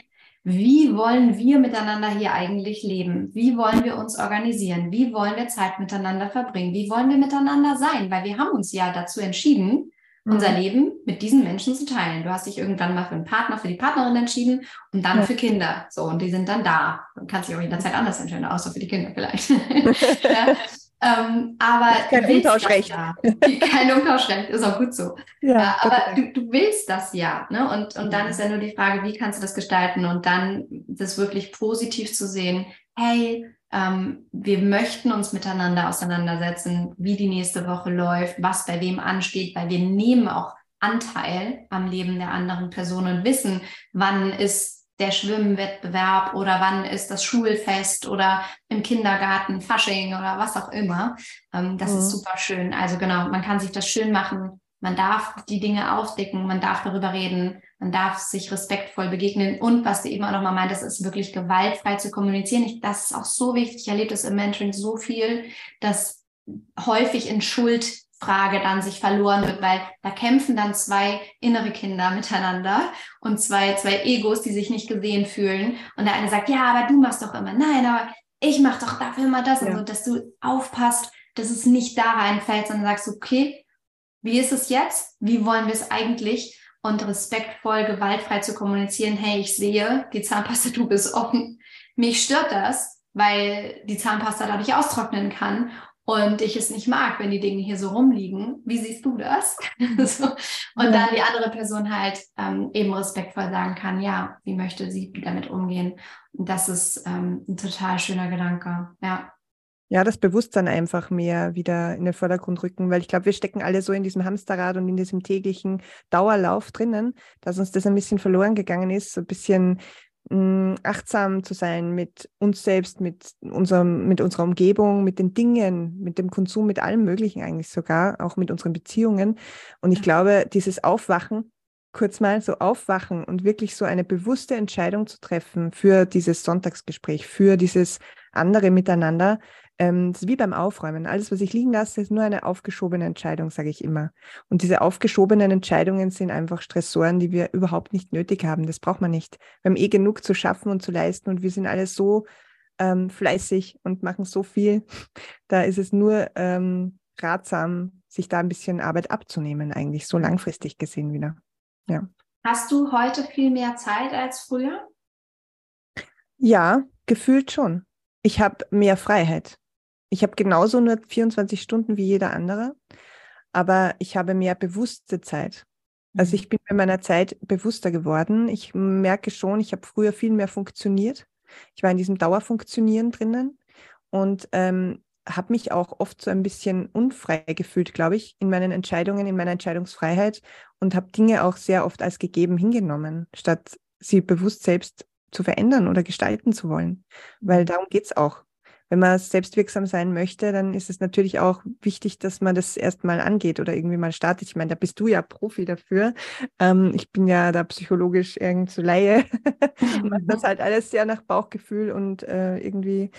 Wie wollen wir miteinander hier eigentlich leben? Wie wollen wir uns organisieren? Wie wollen wir Zeit miteinander verbringen? Wie wollen wir miteinander sein? Weil wir haben uns ja dazu entschieden, unser mhm. Leben mit diesen Menschen zu teilen. Du hast dich irgendwann mal für einen Partner, für die Partnerin entschieden und dann ja. für Kinder. So, und die sind dann da. Du kannst dich auch jederzeit anders entscheiden, außer für die Kinder vielleicht. <laughs> ja. Ähm, aber kein Umtauschrecht. Ja. <laughs> Kein Umtauschrecht, ist auch gut so. Ja, aber du, du, willst das ja. Ne? Und, und dann ist ja nur die Frage, wie kannst du das gestalten und dann das wirklich positiv zu sehen. Hey, ähm, wir möchten uns miteinander auseinandersetzen, wie die nächste Woche läuft, was bei wem ansteht, weil wir nehmen auch Anteil am Leben der anderen Person und wissen, wann ist der Schwimmwettbewerb oder wann ist das Schulfest oder im Kindergarten Fasching oder was auch immer. Ähm, das mhm. ist super schön. Also genau, man kann sich das schön machen. Man darf die Dinge aufdecken, man darf darüber reden, man darf sich respektvoll begegnen und was du eben auch nochmal meintest, ist wirklich gewaltfrei zu kommunizieren. Ich, das ist auch so wichtig. Ich erlebe das im Mentoring so viel, dass häufig in Schuldfrage dann sich verloren wird, weil da kämpfen dann zwei innere Kinder miteinander und zwei, zwei Egos, die sich nicht gesehen fühlen. Und der eine sagt, ja, aber du machst doch immer, nein, aber ich mach doch dafür immer das. Ja. Und so, dass du aufpasst, dass es nicht da reinfällt, sondern sagst, okay, wie ist es jetzt? Wie wollen wir es eigentlich? und respektvoll, gewaltfrei zu kommunizieren, hey, ich sehe, die Zahnpasta du bist offen. Mich stört das, weil die Zahnpasta dadurch austrocknen kann und ich es nicht mag, wenn die Dinge hier so rumliegen. Wie siehst du das? <laughs> <laughs> so. Und dann die andere Person halt ähm, eben respektvoll sagen kann, ja, wie möchte sie damit umgehen? Und das ist ähm, ein total schöner Gedanke. Ja ja, das Bewusstsein einfach mehr wieder in den Vordergrund rücken, weil ich glaube, wir stecken alle so in diesem Hamsterrad und in diesem täglichen Dauerlauf drinnen, dass uns das ein bisschen verloren gegangen ist, so ein bisschen achtsam zu sein mit uns selbst, mit, unserem, mit unserer Umgebung, mit den Dingen, mit dem Konsum, mit allem Möglichen eigentlich sogar, auch mit unseren Beziehungen. Und ich glaube, dieses Aufwachen, kurz mal so aufwachen und wirklich so eine bewusste Entscheidung zu treffen für dieses Sonntagsgespräch, für dieses andere Miteinander, ähm, das ist wie beim Aufräumen. Alles, was ich liegen lasse, ist nur eine aufgeschobene Entscheidung, sage ich immer. Und diese aufgeschobenen Entscheidungen sind einfach Stressoren, die wir überhaupt nicht nötig haben. Das braucht man nicht. Wir haben eh genug zu schaffen und zu leisten und wir sind alle so ähm, fleißig und machen so viel. <laughs> Da ist es nur ähm, ratsam, sich da ein bisschen Arbeit abzunehmen, eigentlich so langfristig gesehen wieder. Ja. Hast du heute viel mehr Zeit als früher? Ja, gefühlt schon. Ich habe mehr Freiheit. Ich habe genauso nur 24 Stunden wie jeder andere, aber ich habe mehr bewusste Zeit. Also mhm. ich bin bei meiner Zeit bewusster geworden. Ich merke schon, ich habe früher viel mehr funktioniert. Ich war in diesem Dauerfunktionieren drinnen und ähm, habe mich auch oft so ein bisschen unfrei gefühlt, glaube ich, in meinen Entscheidungen, in meiner Entscheidungsfreiheit und habe Dinge auch sehr oft als gegeben hingenommen, statt sie bewusst selbst zu verändern oder gestalten zu wollen. Weil mhm. darum geht es auch wenn man selbstwirksam sein möchte, dann ist es natürlich auch wichtig, dass man das erstmal angeht oder irgendwie mal startet. Ich meine, da bist du ja Profi dafür. Ähm, ich bin ja da psychologisch irgend so Laie. <laughs> Macht das halt alles sehr nach Bauchgefühl und äh, irgendwie.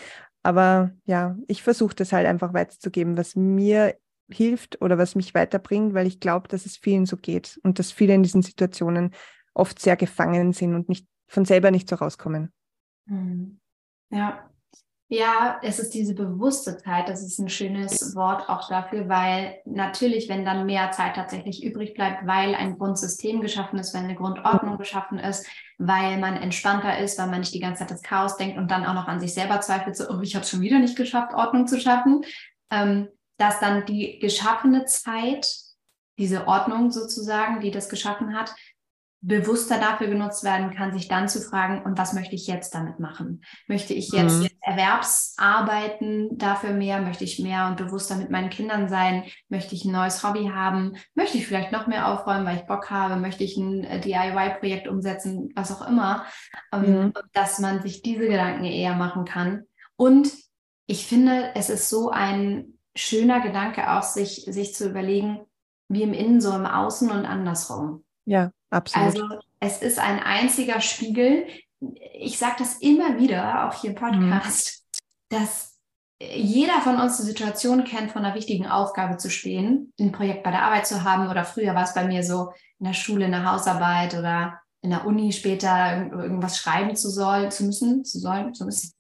Aber ja, ich versuche das halt einfach weiterzugeben, was mir hilft oder was mich weiterbringt, weil ich glaube, dass es vielen so geht und dass viele in diesen Situationen oft sehr gefangen sind und nicht von selber nicht so rauskommen. Mhm. Ja, ja, es ist diese bewusste Zeit, das ist ein schönes Wort auch dafür, weil natürlich, wenn dann mehr Zeit tatsächlich übrig bleibt, weil ein Grundsystem geschaffen ist, wenn eine Grundordnung geschaffen ist, weil man entspannter ist, weil man nicht die ganze Zeit das Chaos denkt und dann auch noch an sich selber zweifelt, so, oh, ich habe es schon wieder nicht geschafft, Ordnung zu schaffen, ähm, dass dann die geschaffene Zeit, diese Ordnung sozusagen, die das geschaffen hat, bewusster dafür genutzt werden kann, sich dann zu fragen, und was möchte ich jetzt damit machen? Möchte ich jetzt mhm. Erwerbsarbeiten dafür mehr? Möchte ich mehr und bewusster mit meinen Kindern sein? Möchte ich ein neues Hobby haben? Möchte ich vielleicht noch mehr aufräumen, weil ich Bock habe? Möchte ich ein äh, DIY-Projekt umsetzen? Was auch immer. Ähm, mhm. Dass man sich diese Gedanken eher machen kann. Und ich finde, es ist so ein schöner Gedanke auch, sich, sich zu überlegen, wie im Innen, so im Außen und andersrum. Ja, absolut. Also es ist ein einziger Spiegel, ich sage das immer wieder, auch hier im mhm. Podcast, mhm. dass jeder von uns die Situation kennt, vor einer wichtigen Aufgabe zu stehen, ein Projekt bei der Arbeit zu haben oder früher war es bei mir so in der Schule eine Hausarbeit oder in der Uni später irgendwas schreiben zu sollen, zu müssen, zu sollen, zu müssen.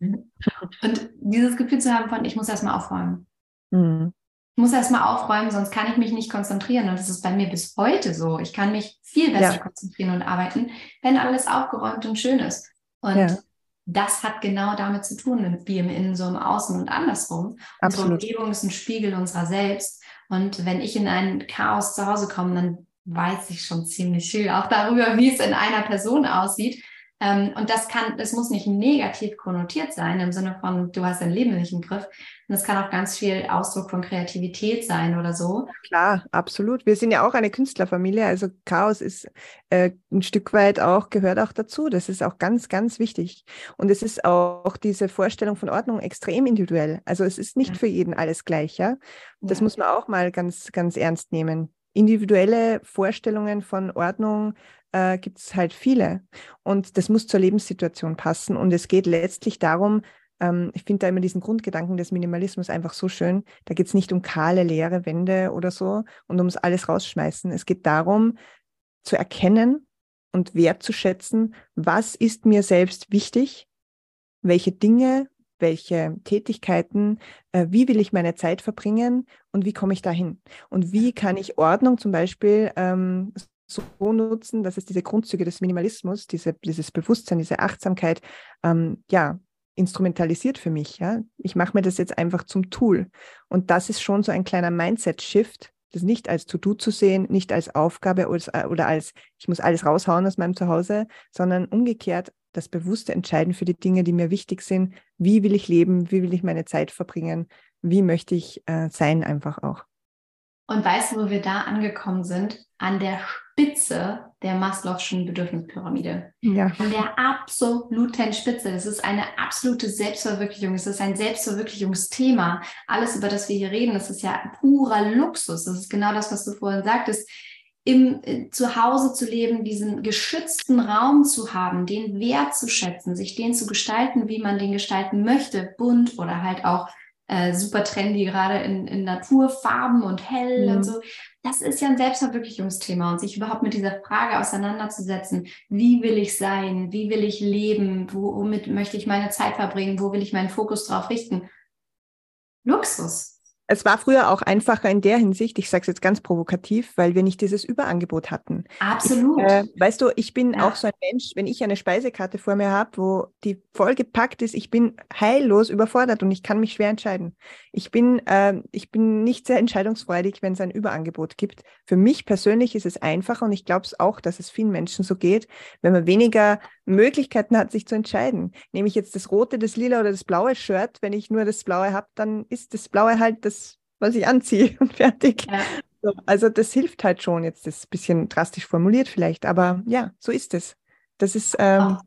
Und dieses Gefühl zu haben von, ich muss erstmal aufräumen. Mhm. Ich muss erstmal aufräumen, sonst kann ich mich nicht konzentrieren. Und das ist bei mir bis heute so. Ich kann mich viel besser ja. konzentrieren und arbeiten, wenn alles aufgeräumt und schön ist. Und ja. das hat genau damit zu tun, wie im Innen, so im Außen und andersrum. Absolut. Unsere Umgebung ist ein Spiegel unserer selbst. Und wenn ich in ein Chaos zu Hause komme, dann weiß ich schon ziemlich viel, auch darüber, wie es in einer Person aussieht. Ähm, und das kann, das muss nicht negativ konnotiert sein im Sinne von, du hast dein Leben nicht im Griff. Und das kann auch ganz viel Ausdruck von Kreativität sein oder so. Klar, absolut. Wir sind ja auch eine Künstlerfamilie, also Chaos ist äh, ein Stück weit auch, gehört auch dazu. Das ist auch ganz, ganz wichtig. Und es ist auch diese Vorstellung von Ordnung extrem individuell. Also es ist nicht ja. für jeden alles gleich, ja. Das ja. muss man auch mal ganz, ganz ernst nehmen individuelle Vorstellungen von Ordnung äh, gibt es halt viele. Und das muss zur Lebenssituation passen. Und es geht letztlich darum, ähm, ich finde da immer diesen Grundgedanken des Minimalismus einfach so schön. Da geht es nicht um kahle, leere Wände oder so und ums alles rausschmeißen. Es geht darum, zu erkennen und wertzuschätzen, was ist mir selbst wichtig, welche Dinge welche Tätigkeiten, äh, wie will ich meine Zeit verbringen und wie komme ich dahin? Und wie kann ich Ordnung zum Beispiel ähm, so nutzen, dass es diese Grundzüge des Minimalismus, diese, dieses Bewusstsein, diese Achtsamkeit, ähm, ja, instrumentalisiert für mich. Ja? Ich mache mir das jetzt einfach zum Tool. Und das ist schon so ein kleiner Mindset-Shift, das nicht als To-Do zu sehen, nicht als Aufgabe oder, als, ich muss alles raushauen aus meinem Zuhause, sondern umgekehrt das bewusste Entscheiden für die Dinge, die mir wichtig sind. Wie will ich leben? Wie will ich meine Zeit verbringen? Wie möchte ich äh, sein einfach auch? Und weißt du, wo wir da angekommen sind? An der Spitze der Maslow'schen Bedürfnispyramide. Ja. An der absoluten Spitze. Das ist eine absolute Selbstverwirklichung. Es ist ein Selbstverwirklichungsthema. Alles, über das wir hier reden, das ist ja purer Luxus. Das ist genau das, was du vorhin sagtest im äh, Zuhause zu leben, diesen geschützten Raum zu haben, den Wert zu schätzen, sich den zu gestalten, wie man den gestalten möchte, bunt oder halt auch äh, super trendy, gerade in, in Naturfarben und hell mhm. und so. Das ist ja ein Selbstverwirklichungsthema und sich überhaupt mit dieser Frage auseinanderzusetzen, wie will ich sein, wie will ich leben, womit möchte ich meine Zeit verbringen, wo will ich meinen Fokus drauf richten. Luxus es war früher auch einfacher in der Hinsicht, ich sage es jetzt ganz provokativ, weil wir nicht dieses Überangebot hatten. Absolut. Ich, äh, weißt du, ich bin ja. auch so ein Mensch, wenn ich eine Speisekarte vor mir habe, wo die voll gepackt ist, ich bin heillos überfordert und ich kann mich schwer entscheiden. Ich bin, äh, ich bin nicht sehr entscheidungsfreudig, wenn es ein Überangebot gibt. Für mich persönlich ist es einfacher und ich glaube es auch, dass es vielen Menschen so geht, wenn man weniger Möglichkeiten hat, sich zu entscheiden. Nehme ich jetzt das rote, das lila oder das blaue Shirt, wenn ich nur das blaue habe, dann ist das blaue halt das, was ich anziehe <laughs> und fertig. Ja. Also das hilft halt schon, jetzt das bisschen drastisch formuliert vielleicht, aber ja, so ist es. Das ist ähm,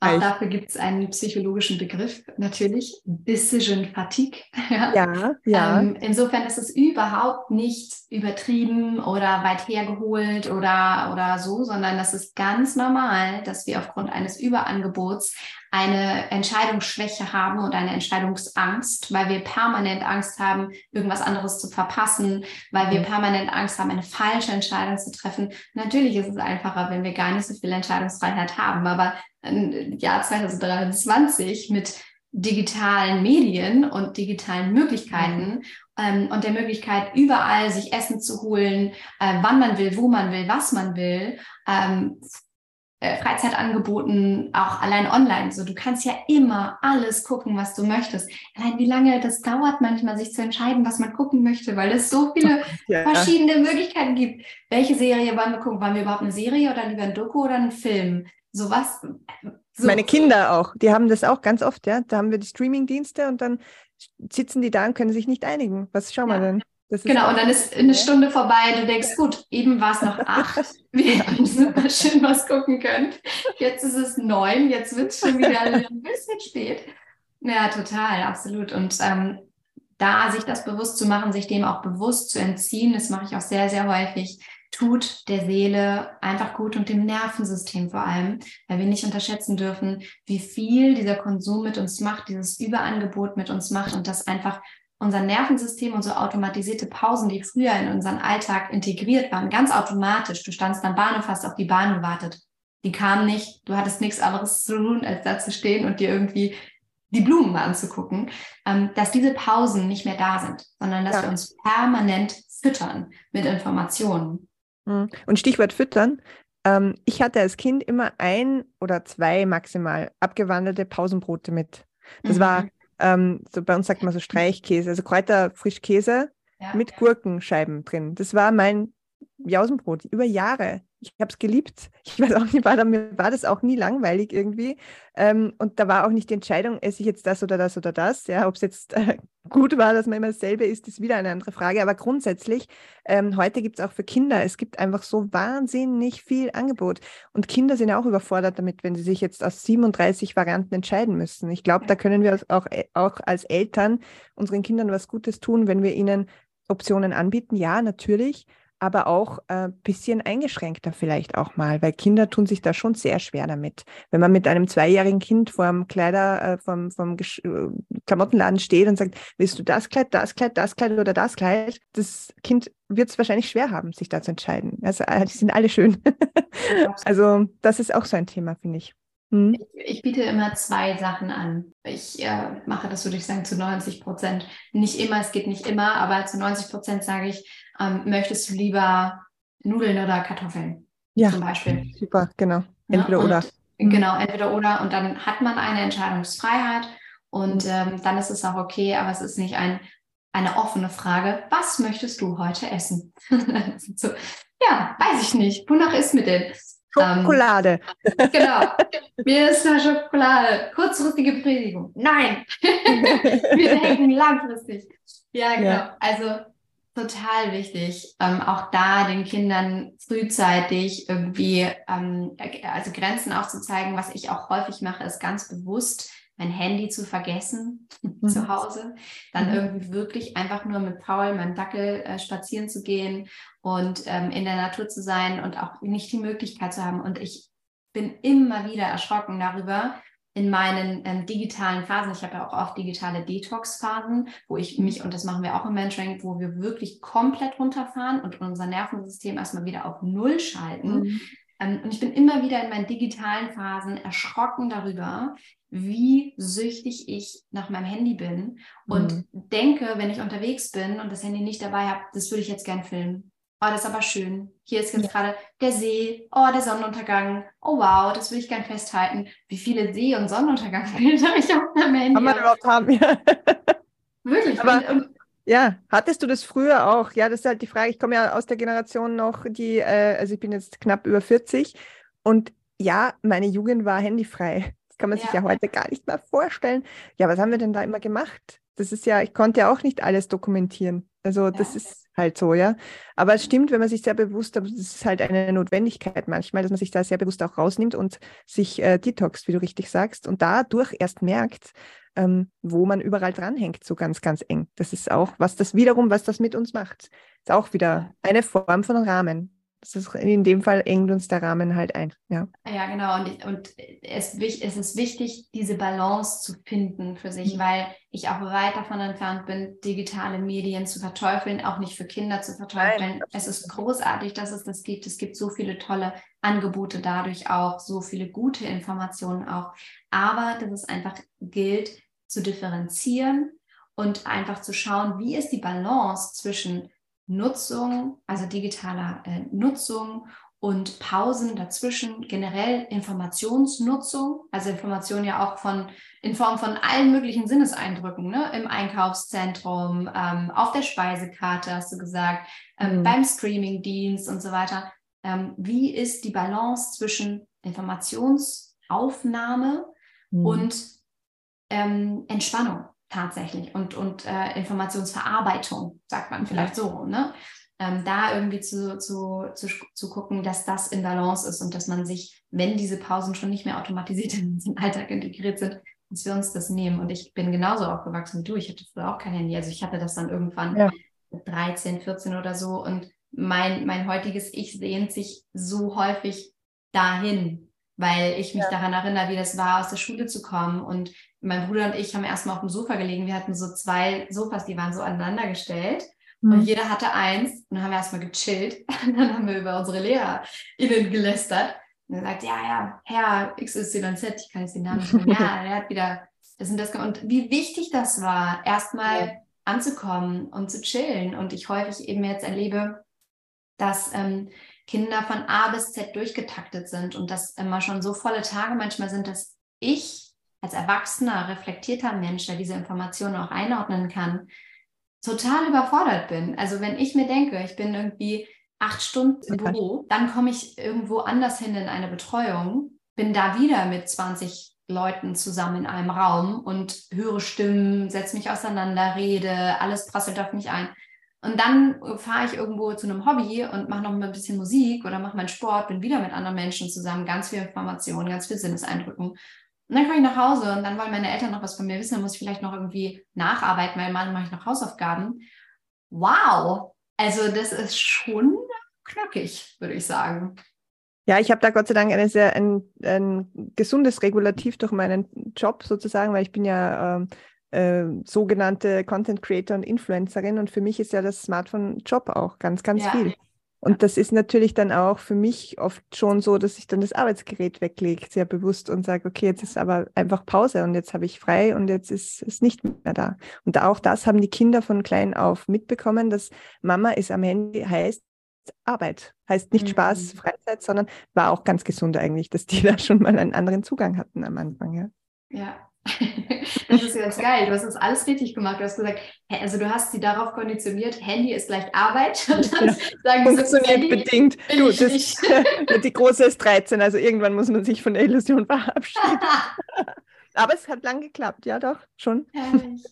auch dafür gibt es einen psychologischen Begriff, natürlich, Decision Fatigue. <laughs> ja, ja. ja. Ähm, insofern ist es überhaupt nicht übertrieben oder weit hergeholt oder, oder so, sondern das ist ganz normal, dass wir aufgrund eines Überangebots eine Entscheidungsschwäche haben und eine Entscheidungsangst, weil wir permanent Angst haben, irgendwas anderes zu verpassen, weil wir mhm. permanent Angst haben, eine falsche Entscheidung zu treffen. Natürlich ist es einfacher, wenn wir gar nicht so viel Entscheidungsfreiheit haben, aber Jahr 2023 mit digitalen Medien und digitalen Möglichkeiten mhm. ähm, und der Möglichkeit, überall sich Essen zu holen, äh, wann man will, wo man will, was man will, ähm, äh, Freizeitangeboten, auch allein online. So, du kannst ja immer alles gucken, was du möchtest. Allein wie lange das dauert manchmal, sich zu entscheiden, was man gucken möchte, weil es so viele <laughs> ja. verschiedene Möglichkeiten gibt. Welche Serie wollen wir gucken? Wollen wir überhaupt eine Serie oder lieber ein Doku oder einen Film? Sowas. So. Meine Kinder auch, die haben das auch ganz oft, ja. Da haben wir die Streaming-Dienste und dann sitzen die da und können sich nicht einigen. Was schauen wir denn? genau, und dann ist eine Stunde vorbei, du denkst, gut, eben war es noch acht, <laughs> wir haben super schön was gucken können. Jetzt ist es neun, jetzt wird es schon wieder ein bisschen spät. Ja, total, absolut. Und ähm, da sich das bewusst zu machen, sich dem auch bewusst zu entziehen, das mache ich auch sehr, sehr häufig, tut der Seele einfach gut und dem Nervensystem vor allem, weil wir nicht unterschätzen dürfen, wie viel dieser Konsum mit uns macht, dieses Überangebot mit uns macht und das einfach unser Nervensystem und so automatisierte Pausen, die früher in unseren Alltag integriert waren, ganz automatisch. Du standst am Bahnhof, hast auf die Bahn gewartet. Die kam nicht, du hattest nichts anderes zu tun, als da zu stehen und dir irgendwie die Blumen mal anzugucken, ähm, dass diese Pausen nicht mehr da sind, sondern dass ja. wir uns permanent füttern mit Informationen. Mhm. Und Stichwort füttern. Ähm, ich hatte als Kind immer ein oder zwei maximal abgewandelte Pausenbrote mit. Das mhm. war, ähm, so bei uns sagt man so <laughs> Streichkäse, also Kräuterfrischkäse ja. mit Gurkenscheiben drin. Das war mein Jausenbrot über Jahre. Ich habe es geliebt. Ich weiß auch nicht, war, mir war das auch nie langweilig irgendwie. Ähm, und da war auch nicht die Entscheidung, esse ich jetzt das oder das oder das. Ja, ob es jetzt äh, <laughs> gut war, dass man immer dasselbe isst, ist wieder eine andere Frage. Aber grundsätzlich, ähm, heute gibt es auch für Kinder, es gibt einfach so wahnsinnig viel Angebot. Und Kinder sind auch überfordert damit, wenn sie sich jetzt aus 37 Varianten entscheiden müssen. Ich glaube, da können wir auch, äh, auch als Eltern unseren Kindern was Gutes tun, wenn wir ihnen Optionen anbieten. Ja, natürlich aber auch ein äh, bisschen eingeschränkter vielleicht auch mal, weil Kinder tun sich da schon sehr schwer damit. Wenn man mit einem zweijährigen Kind vor dem Kleider, äh, vom, vom äh, Klamottenladen steht und sagt, willst du das Kleid, das Kleid, das Kleid oder das Kleid, das Kind wird es wahrscheinlich schwer haben, sich da zu entscheiden. Also äh, die sind alle schön. <laughs> also das ist auch so ein Thema, finde ich. Hm? Ich, ich, biete immer zwei Sachen an. Ich äh, mache das, würde ich sagen, zu 90 Prozent. Nicht immer, es geht nicht immer, aber zu 90 Prozent sage ich, ähm, möchtest du lieber Nudeln oder Kartoffeln? Ja, zum Beispiel. Super, genau. Entweder ja, oder. Mhm. Genau, entweder oder. Und dann hat man eine Entscheidungsfreiheit und mhm. ähm, dann ist es auch okay, aber es ist nicht ein, eine offene Frage. Was möchtest du heute essen? <laughs> so, ja, weiß ich nicht. Wonach ist mir denn? Schokolade. Ähm, genau. Mir ist da Schokolade. Kurzfristige Befriedigung. Nein. <laughs> Wir denken langfristig. Ja, genau. Ja. Also total wichtig, ähm, auch da den Kindern frühzeitig irgendwie, ähm, also Grenzen aufzuzeigen. Was ich auch häufig mache, ist ganz bewusst mein Handy zu vergessen mhm. zu Hause, dann mhm. irgendwie wirklich einfach nur mit Paul, meinem Dackel, äh, spazieren zu gehen und ähm, in der Natur zu sein und auch nicht die Möglichkeit zu haben. Und ich bin immer wieder erschrocken darüber, in meinen ähm, digitalen Phasen, ich habe ja auch oft digitale Detox-Phasen, wo ich mich, und das machen wir auch im Mentoring, wo wir wirklich komplett runterfahren und unser Nervensystem erstmal wieder auf Null schalten. Mhm. Ähm, und ich bin immer wieder in meinen digitalen Phasen erschrocken darüber, wie süchtig ich nach meinem Handy bin und mhm. denke, wenn ich unterwegs bin und das Handy nicht dabei habe, das würde ich jetzt gern filmen. Oh, das ist aber schön. Hier ist jetzt ja. gerade der See, oh, der Sonnenuntergang. Oh, wow, das will ich gern festhalten. Wie viele See- und Sonnenuntergangsbilder <laughs> ich auf meinem Handy Kann man überhaupt haben, ja. <laughs> Wirklich. Aber, und, ja, hattest du das früher auch? Ja, das ist halt die Frage. Ich komme ja aus der Generation noch, die, äh, also ich bin jetzt knapp über 40 und ja, meine Jugend war handyfrei. Das kann man ja. sich ja heute gar nicht mehr vorstellen. Ja, was haben wir denn da immer gemacht? Das ist ja, ich konnte ja auch nicht alles dokumentieren. Also ja. das ist halt so, ja. Aber es stimmt, wenn man sich sehr bewusst, aber das ist halt eine Notwendigkeit manchmal, dass man sich da sehr bewusst auch rausnimmt und sich äh, detoxt, wie du richtig sagst, und dadurch erst merkt, ähm, wo man überall dranhängt, so ganz, ganz eng. Das ist auch, was das wiederum, was das mit uns macht. Ist auch wieder eine Form von Rahmen. Das ist in dem Fall engt uns der Rahmen halt ein. Ja, ja genau. Und, ich, und es, es, ist wichtig, diese Balance zu finden für sich, mhm. weil ich auch weit davon entfernt bin, digitale Medien zu verteufeln, auch nicht für Kinder zu verteufeln. Nein. Es ist großartig, dass es das gibt. Es gibt so viele tolle Angebote dadurch auch, so viele gute Informationen auch. Aber dass es einfach gilt, zu differenzieren und einfach zu schauen, wie ist die Balance zwischen Nutzung, also digitaler äh, Nutzung und Pausen dazwischen, generell Informationsnutzung, also Information ja auch von in Form von allen möglichen Sinneseindrücken, ne? im Einkaufszentrum, ähm, auf der Speisekarte, hast du gesagt, ähm, mhm. beim Streamingdienst und so weiter. Ähm, wie ist die Balance zwischen Informationsaufnahme mhm. und ähm, Entspannung? Tatsächlich und, und äh, Informationsverarbeitung, sagt man vielleicht so, ne? Ähm, da irgendwie zu, zu, zu, zu gucken, dass das in Balance ist und dass man sich, wenn diese Pausen schon nicht mehr automatisiert <laughs> in den Alltag integriert sind, dass wir uns das nehmen. Und ich bin genauso aufgewachsen wie du. Ich hatte früher auch kein Handy. Also ich hatte das dann irgendwann ja. 13, 14 oder so. Und mein, mein heutiges Ich sehnt sich so häufig dahin, weil ich mich ja. daran erinnere, wie das war, aus der Schule zu kommen. Und mein Bruder und ich haben erstmal auf dem Sofa gelegen. Wir hatten so zwei Sofas, die waren so aneinander gestellt. Mhm. Und jeder hatte eins. Und dann haben wir erstmal gechillt. <laughs> Und dann haben wir über unsere LehrerInnen gelästert. Und er sagt, ja, ja, Herr XYZ, ich kann jetzt den Namen nicht mehr. <laughs> ja, er hat wieder das und das gemacht. Und wie wichtig das war, erstmal ja. anzukommen und zu chillen. Und ich häufig eben jetzt erlebe, dass ähm, Kinder von A bis Z durchgetaktet sind und dass immer schon so volle Tage manchmal sind, dass ich als erwachsener, reflektierter Mensch, der diese Informationen auch einordnen kann, total überfordert bin. Also wenn ich mir denke, ich bin irgendwie acht Stunden im Büro, dann komme ich irgendwo anders hin in eine Betreuung, bin da wieder mit 20 Leuten zusammen in einem Raum und höre Stimmen, setze mich auseinander, rede, alles prasselt auf mich ein. Und dann fahre ich irgendwo zu einem Hobby und mache noch mal ein bisschen Musik oder mache meinen Sport, bin wieder mit anderen Menschen zusammen, ganz viel Informationen, ganz viel Sinneseindrücken. Und dann komme ich nach Hause und dann wollen meine Eltern noch was von mir wissen, dann muss ich vielleicht noch irgendwie nacharbeiten, weil mal mache ich noch Hausaufgaben. Wow! Also das ist schon knackig, würde ich sagen. Ja, ich habe da Gott sei Dank eine sehr, ein, ein gesundes Regulativ durch meinen Job sozusagen, weil ich bin ja ähm, äh, sogenannte Content Creator und Influencerin und für mich ist ja das Smartphone Job auch ganz, ganz ja. viel. Und das ist natürlich dann auch für mich oft schon so, dass ich dann das Arbeitsgerät weglege, sehr bewusst und sage, okay, jetzt ist aber einfach Pause und jetzt habe ich frei und jetzt ist es nicht mehr da. Und auch das haben die Kinder von klein auf mitbekommen, dass Mama ist am Handy heißt Arbeit, heißt nicht mhm. Spaß, Freizeit, sondern war auch ganz gesund eigentlich, dass die <laughs> da schon mal einen anderen Zugang hatten am Anfang. Ja. ja, <laughs> das ist ganz geil. Du hast das alles richtig gemacht. Du hast gesagt, also du hast sie darauf konditioniert, Handy ist gleich Arbeit. <laughs> Und dann ja, sagen funktioniert so, bedingt. Du, das, <laughs> die große ist 13, also irgendwann muss man sich von der Illusion verabschieden. Aber es hat lang geklappt, ja doch, schon. Herrlich.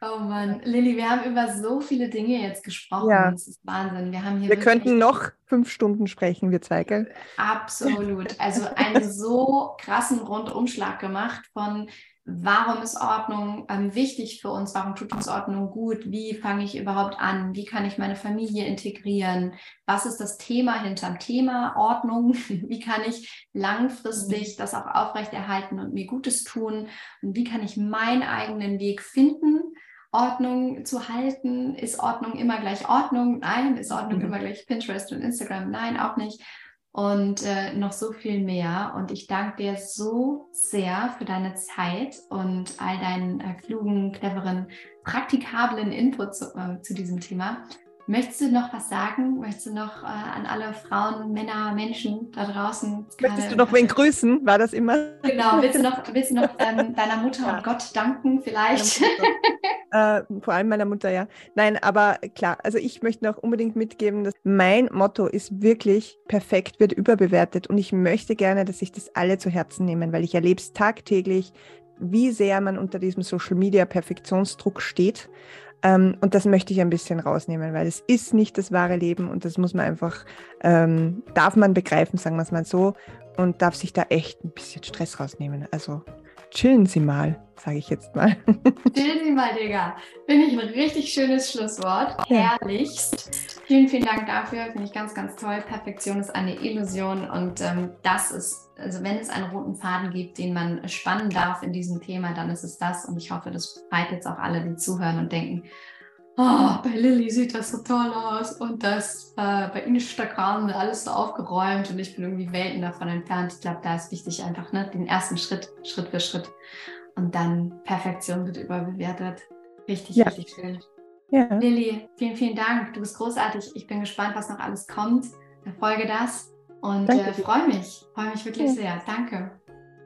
Oh Mann, Lilly, wir haben über so viele Dinge jetzt gesprochen. Ja. Das ist Wahnsinn. Wir, haben hier wir könnten noch fünf Stunden sprechen, wir zwei, gell? Absolut. Also einen so krassen Rundumschlag gemacht von Warum ist Ordnung ähm, wichtig für uns? Warum tut uns Ordnung gut? Wie fange ich überhaupt an? Wie kann ich meine Familie integrieren? Was ist das Thema hinterm Thema Ordnung? <laughs> Wie kann ich langfristig das auch aufrechterhalten und mir Gutes tun? Und wie kann ich meinen eigenen Weg finden? Ordnung zu halten. Ist Ordnung immer gleich Ordnung? Nein. Ist Ordnung mhm. immer gleich Pinterest und Instagram? Nein, auch nicht und äh, noch so viel mehr. Und ich danke dir so sehr für deine Zeit und all deinen äh, klugen, cleveren, praktikablen Input zu, äh, zu diesem Thema. Möchtest du noch was sagen? Möchtest du noch äh, an alle Frauen, Männer, Menschen da draußen? Möchtest du noch wen grüßen? War das immer? Genau, willst du noch, <laughs> willst du noch ähm, deiner Mutter ja. und Gott danken vielleicht? Äh, vor allem meiner Mutter, ja. Nein, aber klar, also ich möchte noch unbedingt mitgeben, dass mein Motto ist wirklich, perfekt wird überbewertet und ich möchte gerne, dass sich das alle zu Herzen nehmen, weil ich erlebe es tagtäglich, wie sehr man unter diesem Social Media Perfektionsdruck steht ähm, und das möchte ich ein bisschen rausnehmen, weil es ist nicht das wahre Leben und das muss man einfach, ähm, darf man begreifen, sagen wir es mal so, und darf sich da echt ein bisschen Stress rausnehmen. Also chillen Sie mal, sage ich jetzt mal. <laughs> Chillen Sie mal, Digga. Finde ich ein richtig schönes Schlusswort. Ja. Herrlichst. Vielen, vielen Dank dafür. Finde ich ganz, ganz toll. Perfektion ist eine Illusion und ähm, das ist, also wenn es einen roten Faden gibt, den man spannen darf in diesem Thema, dann ist es das. Und ich hoffe, das freut jetzt auch alle, die zuhören und denken, oh, bei Lilly sieht das so toll aus und das äh, bei Instagram alles so aufgeräumt und ich bin irgendwie Welten davon entfernt. Ich glaube, da ist wichtig einfach ne, den ersten Schritt, Schritt für Schritt und dann Perfektion wird überbewertet. Richtig, ja. richtig schön. Ja. Lilly, vielen, vielen Dank. Du bist großartig. Ich bin gespannt, was noch alles kommt. Verfolge das und äh, freue mich. Freue mich wirklich ja. sehr. Danke.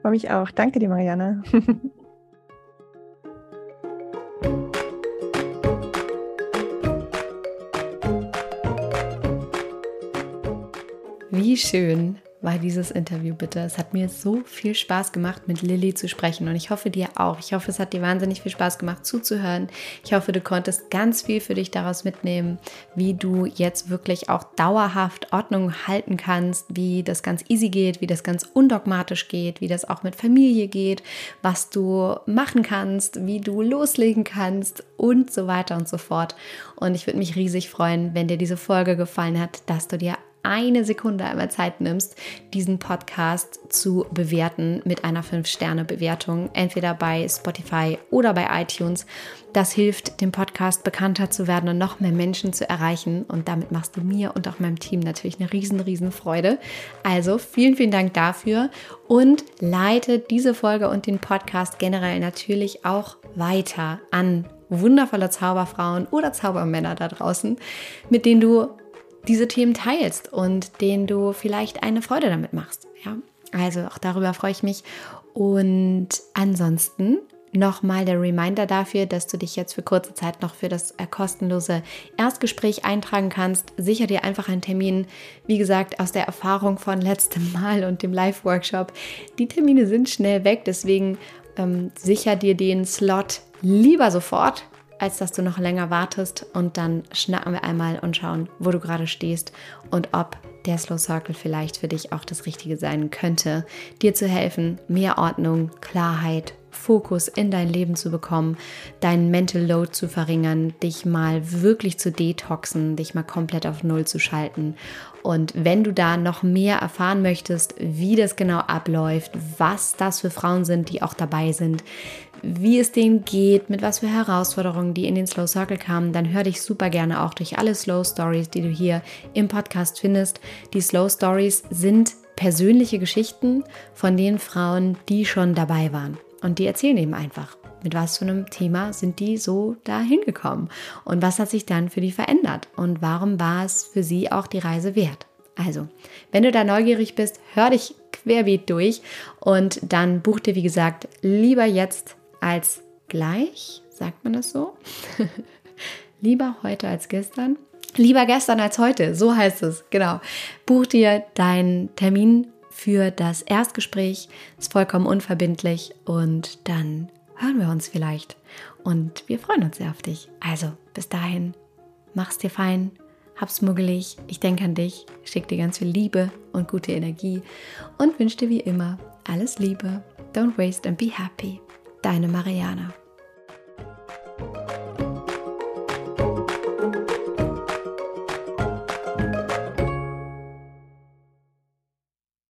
Freue mich auch. Danke dir, Marianne. <laughs> Wie schön, war dieses Interview bitte. Es hat mir so viel Spaß gemacht, mit Lilly zu sprechen und ich hoffe dir auch. Ich hoffe, es hat dir wahnsinnig viel Spaß gemacht zuzuhören. Ich hoffe, du konntest ganz viel für dich daraus mitnehmen, wie du jetzt wirklich auch dauerhaft Ordnung halten kannst, wie das ganz easy geht, wie das ganz undogmatisch geht, wie das auch mit Familie geht, was du machen kannst, wie du loslegen kannst und so weiter und so fort. Und ich würde mich riesig freuen, wenn dir diese Folge gefallen hat, dass du dir eine Sekunde einmal Zeit nimmst, diesen Podcast zu bewerten mit einer 5-Sterne-Bewertung, entweder bei Spotify oder bei iTunes. Das hilft, dem Podcast bekannter zu werden und noch mehr Menschen zu erreichen. Und damit machst du mir und auch meinem Team natürlich eine riesen, riesen Freude. Also vielen, vielen Dank dafür und leite diese Folge und den Podcast generell natürlich auch weiter an wundervolle Zauberfrauen oder Zaubermänner da draußen, mit denen du diese Themen teilst und denen du vielleicht eine Freude damit machst. Ja, also auch darüber freue ich mich. Und ansonsten nochmal der Reminder dafür, dass du dich jetzt für kurze Zeit noch für das äh, kostenlose Erstgespräch eintragen kannst. Sicher dir einfach einen Termin. Wie gesagt, aus der Erfahrung von letztem Mal und dem Live-Workshop. Die Termine sind schnell weg, deswegen ähm, sicher dir den Slot lieber sofort, als dass du noch länger wartest und dann schnacken wir einmal und schauen, wo du gerade stehst und ob der Slow Circle vielleicht für dich auch das Richtige sein könnte, dir zu helfen, mehr Ordnung, Klarheit, Fokus in dein Leben zu bekommen, deinen Mental Load zu verringern, dich mal wirklich zu detoxen, dich mal komplett auf Null zu schalten. Und wenn du da noch mehr erfahren möchtest, wie das genau abläuft, was das für Frauen sind, die auch dabei sind, wie es denen geht, mit was für Herausforderungen die in den Slow Circle kamen, dann hör dich super gerne auch durch alle Slow Stories, die du hier im Podcast findest. Die Slow Stories sind persönliche Geschichten von den Frauen, die schon dabei waren. Und die erzählen eben einfach, mit was für einem Thema sind die so da hingekommen und was hat sich dann für die verändert und warum war es für sie auch die Reise wert. Also, wenn du da neugierig bist, hör dich querbeet durch und dann buch dir, wie gesagt, lieber jetzt als gleich, sagt man das so? <laughs> Lieber heute als gestern. Lieber gestern als heute, so heißt es, genau. Buch dir deinen Termin für das Erstgespräch, ist vollkommen unverbindlich und dann hören wir uns vielleicht. Und wir freuen uns sehr auf dich. Also, bis dahin, mach's dir fein, hab's muggelig, ich denke an dich, schick dir ganz viel Liebe und gute Energie und wünsche dir wie immer alles Liebe. Don't waste and be happy. Deine Mariana.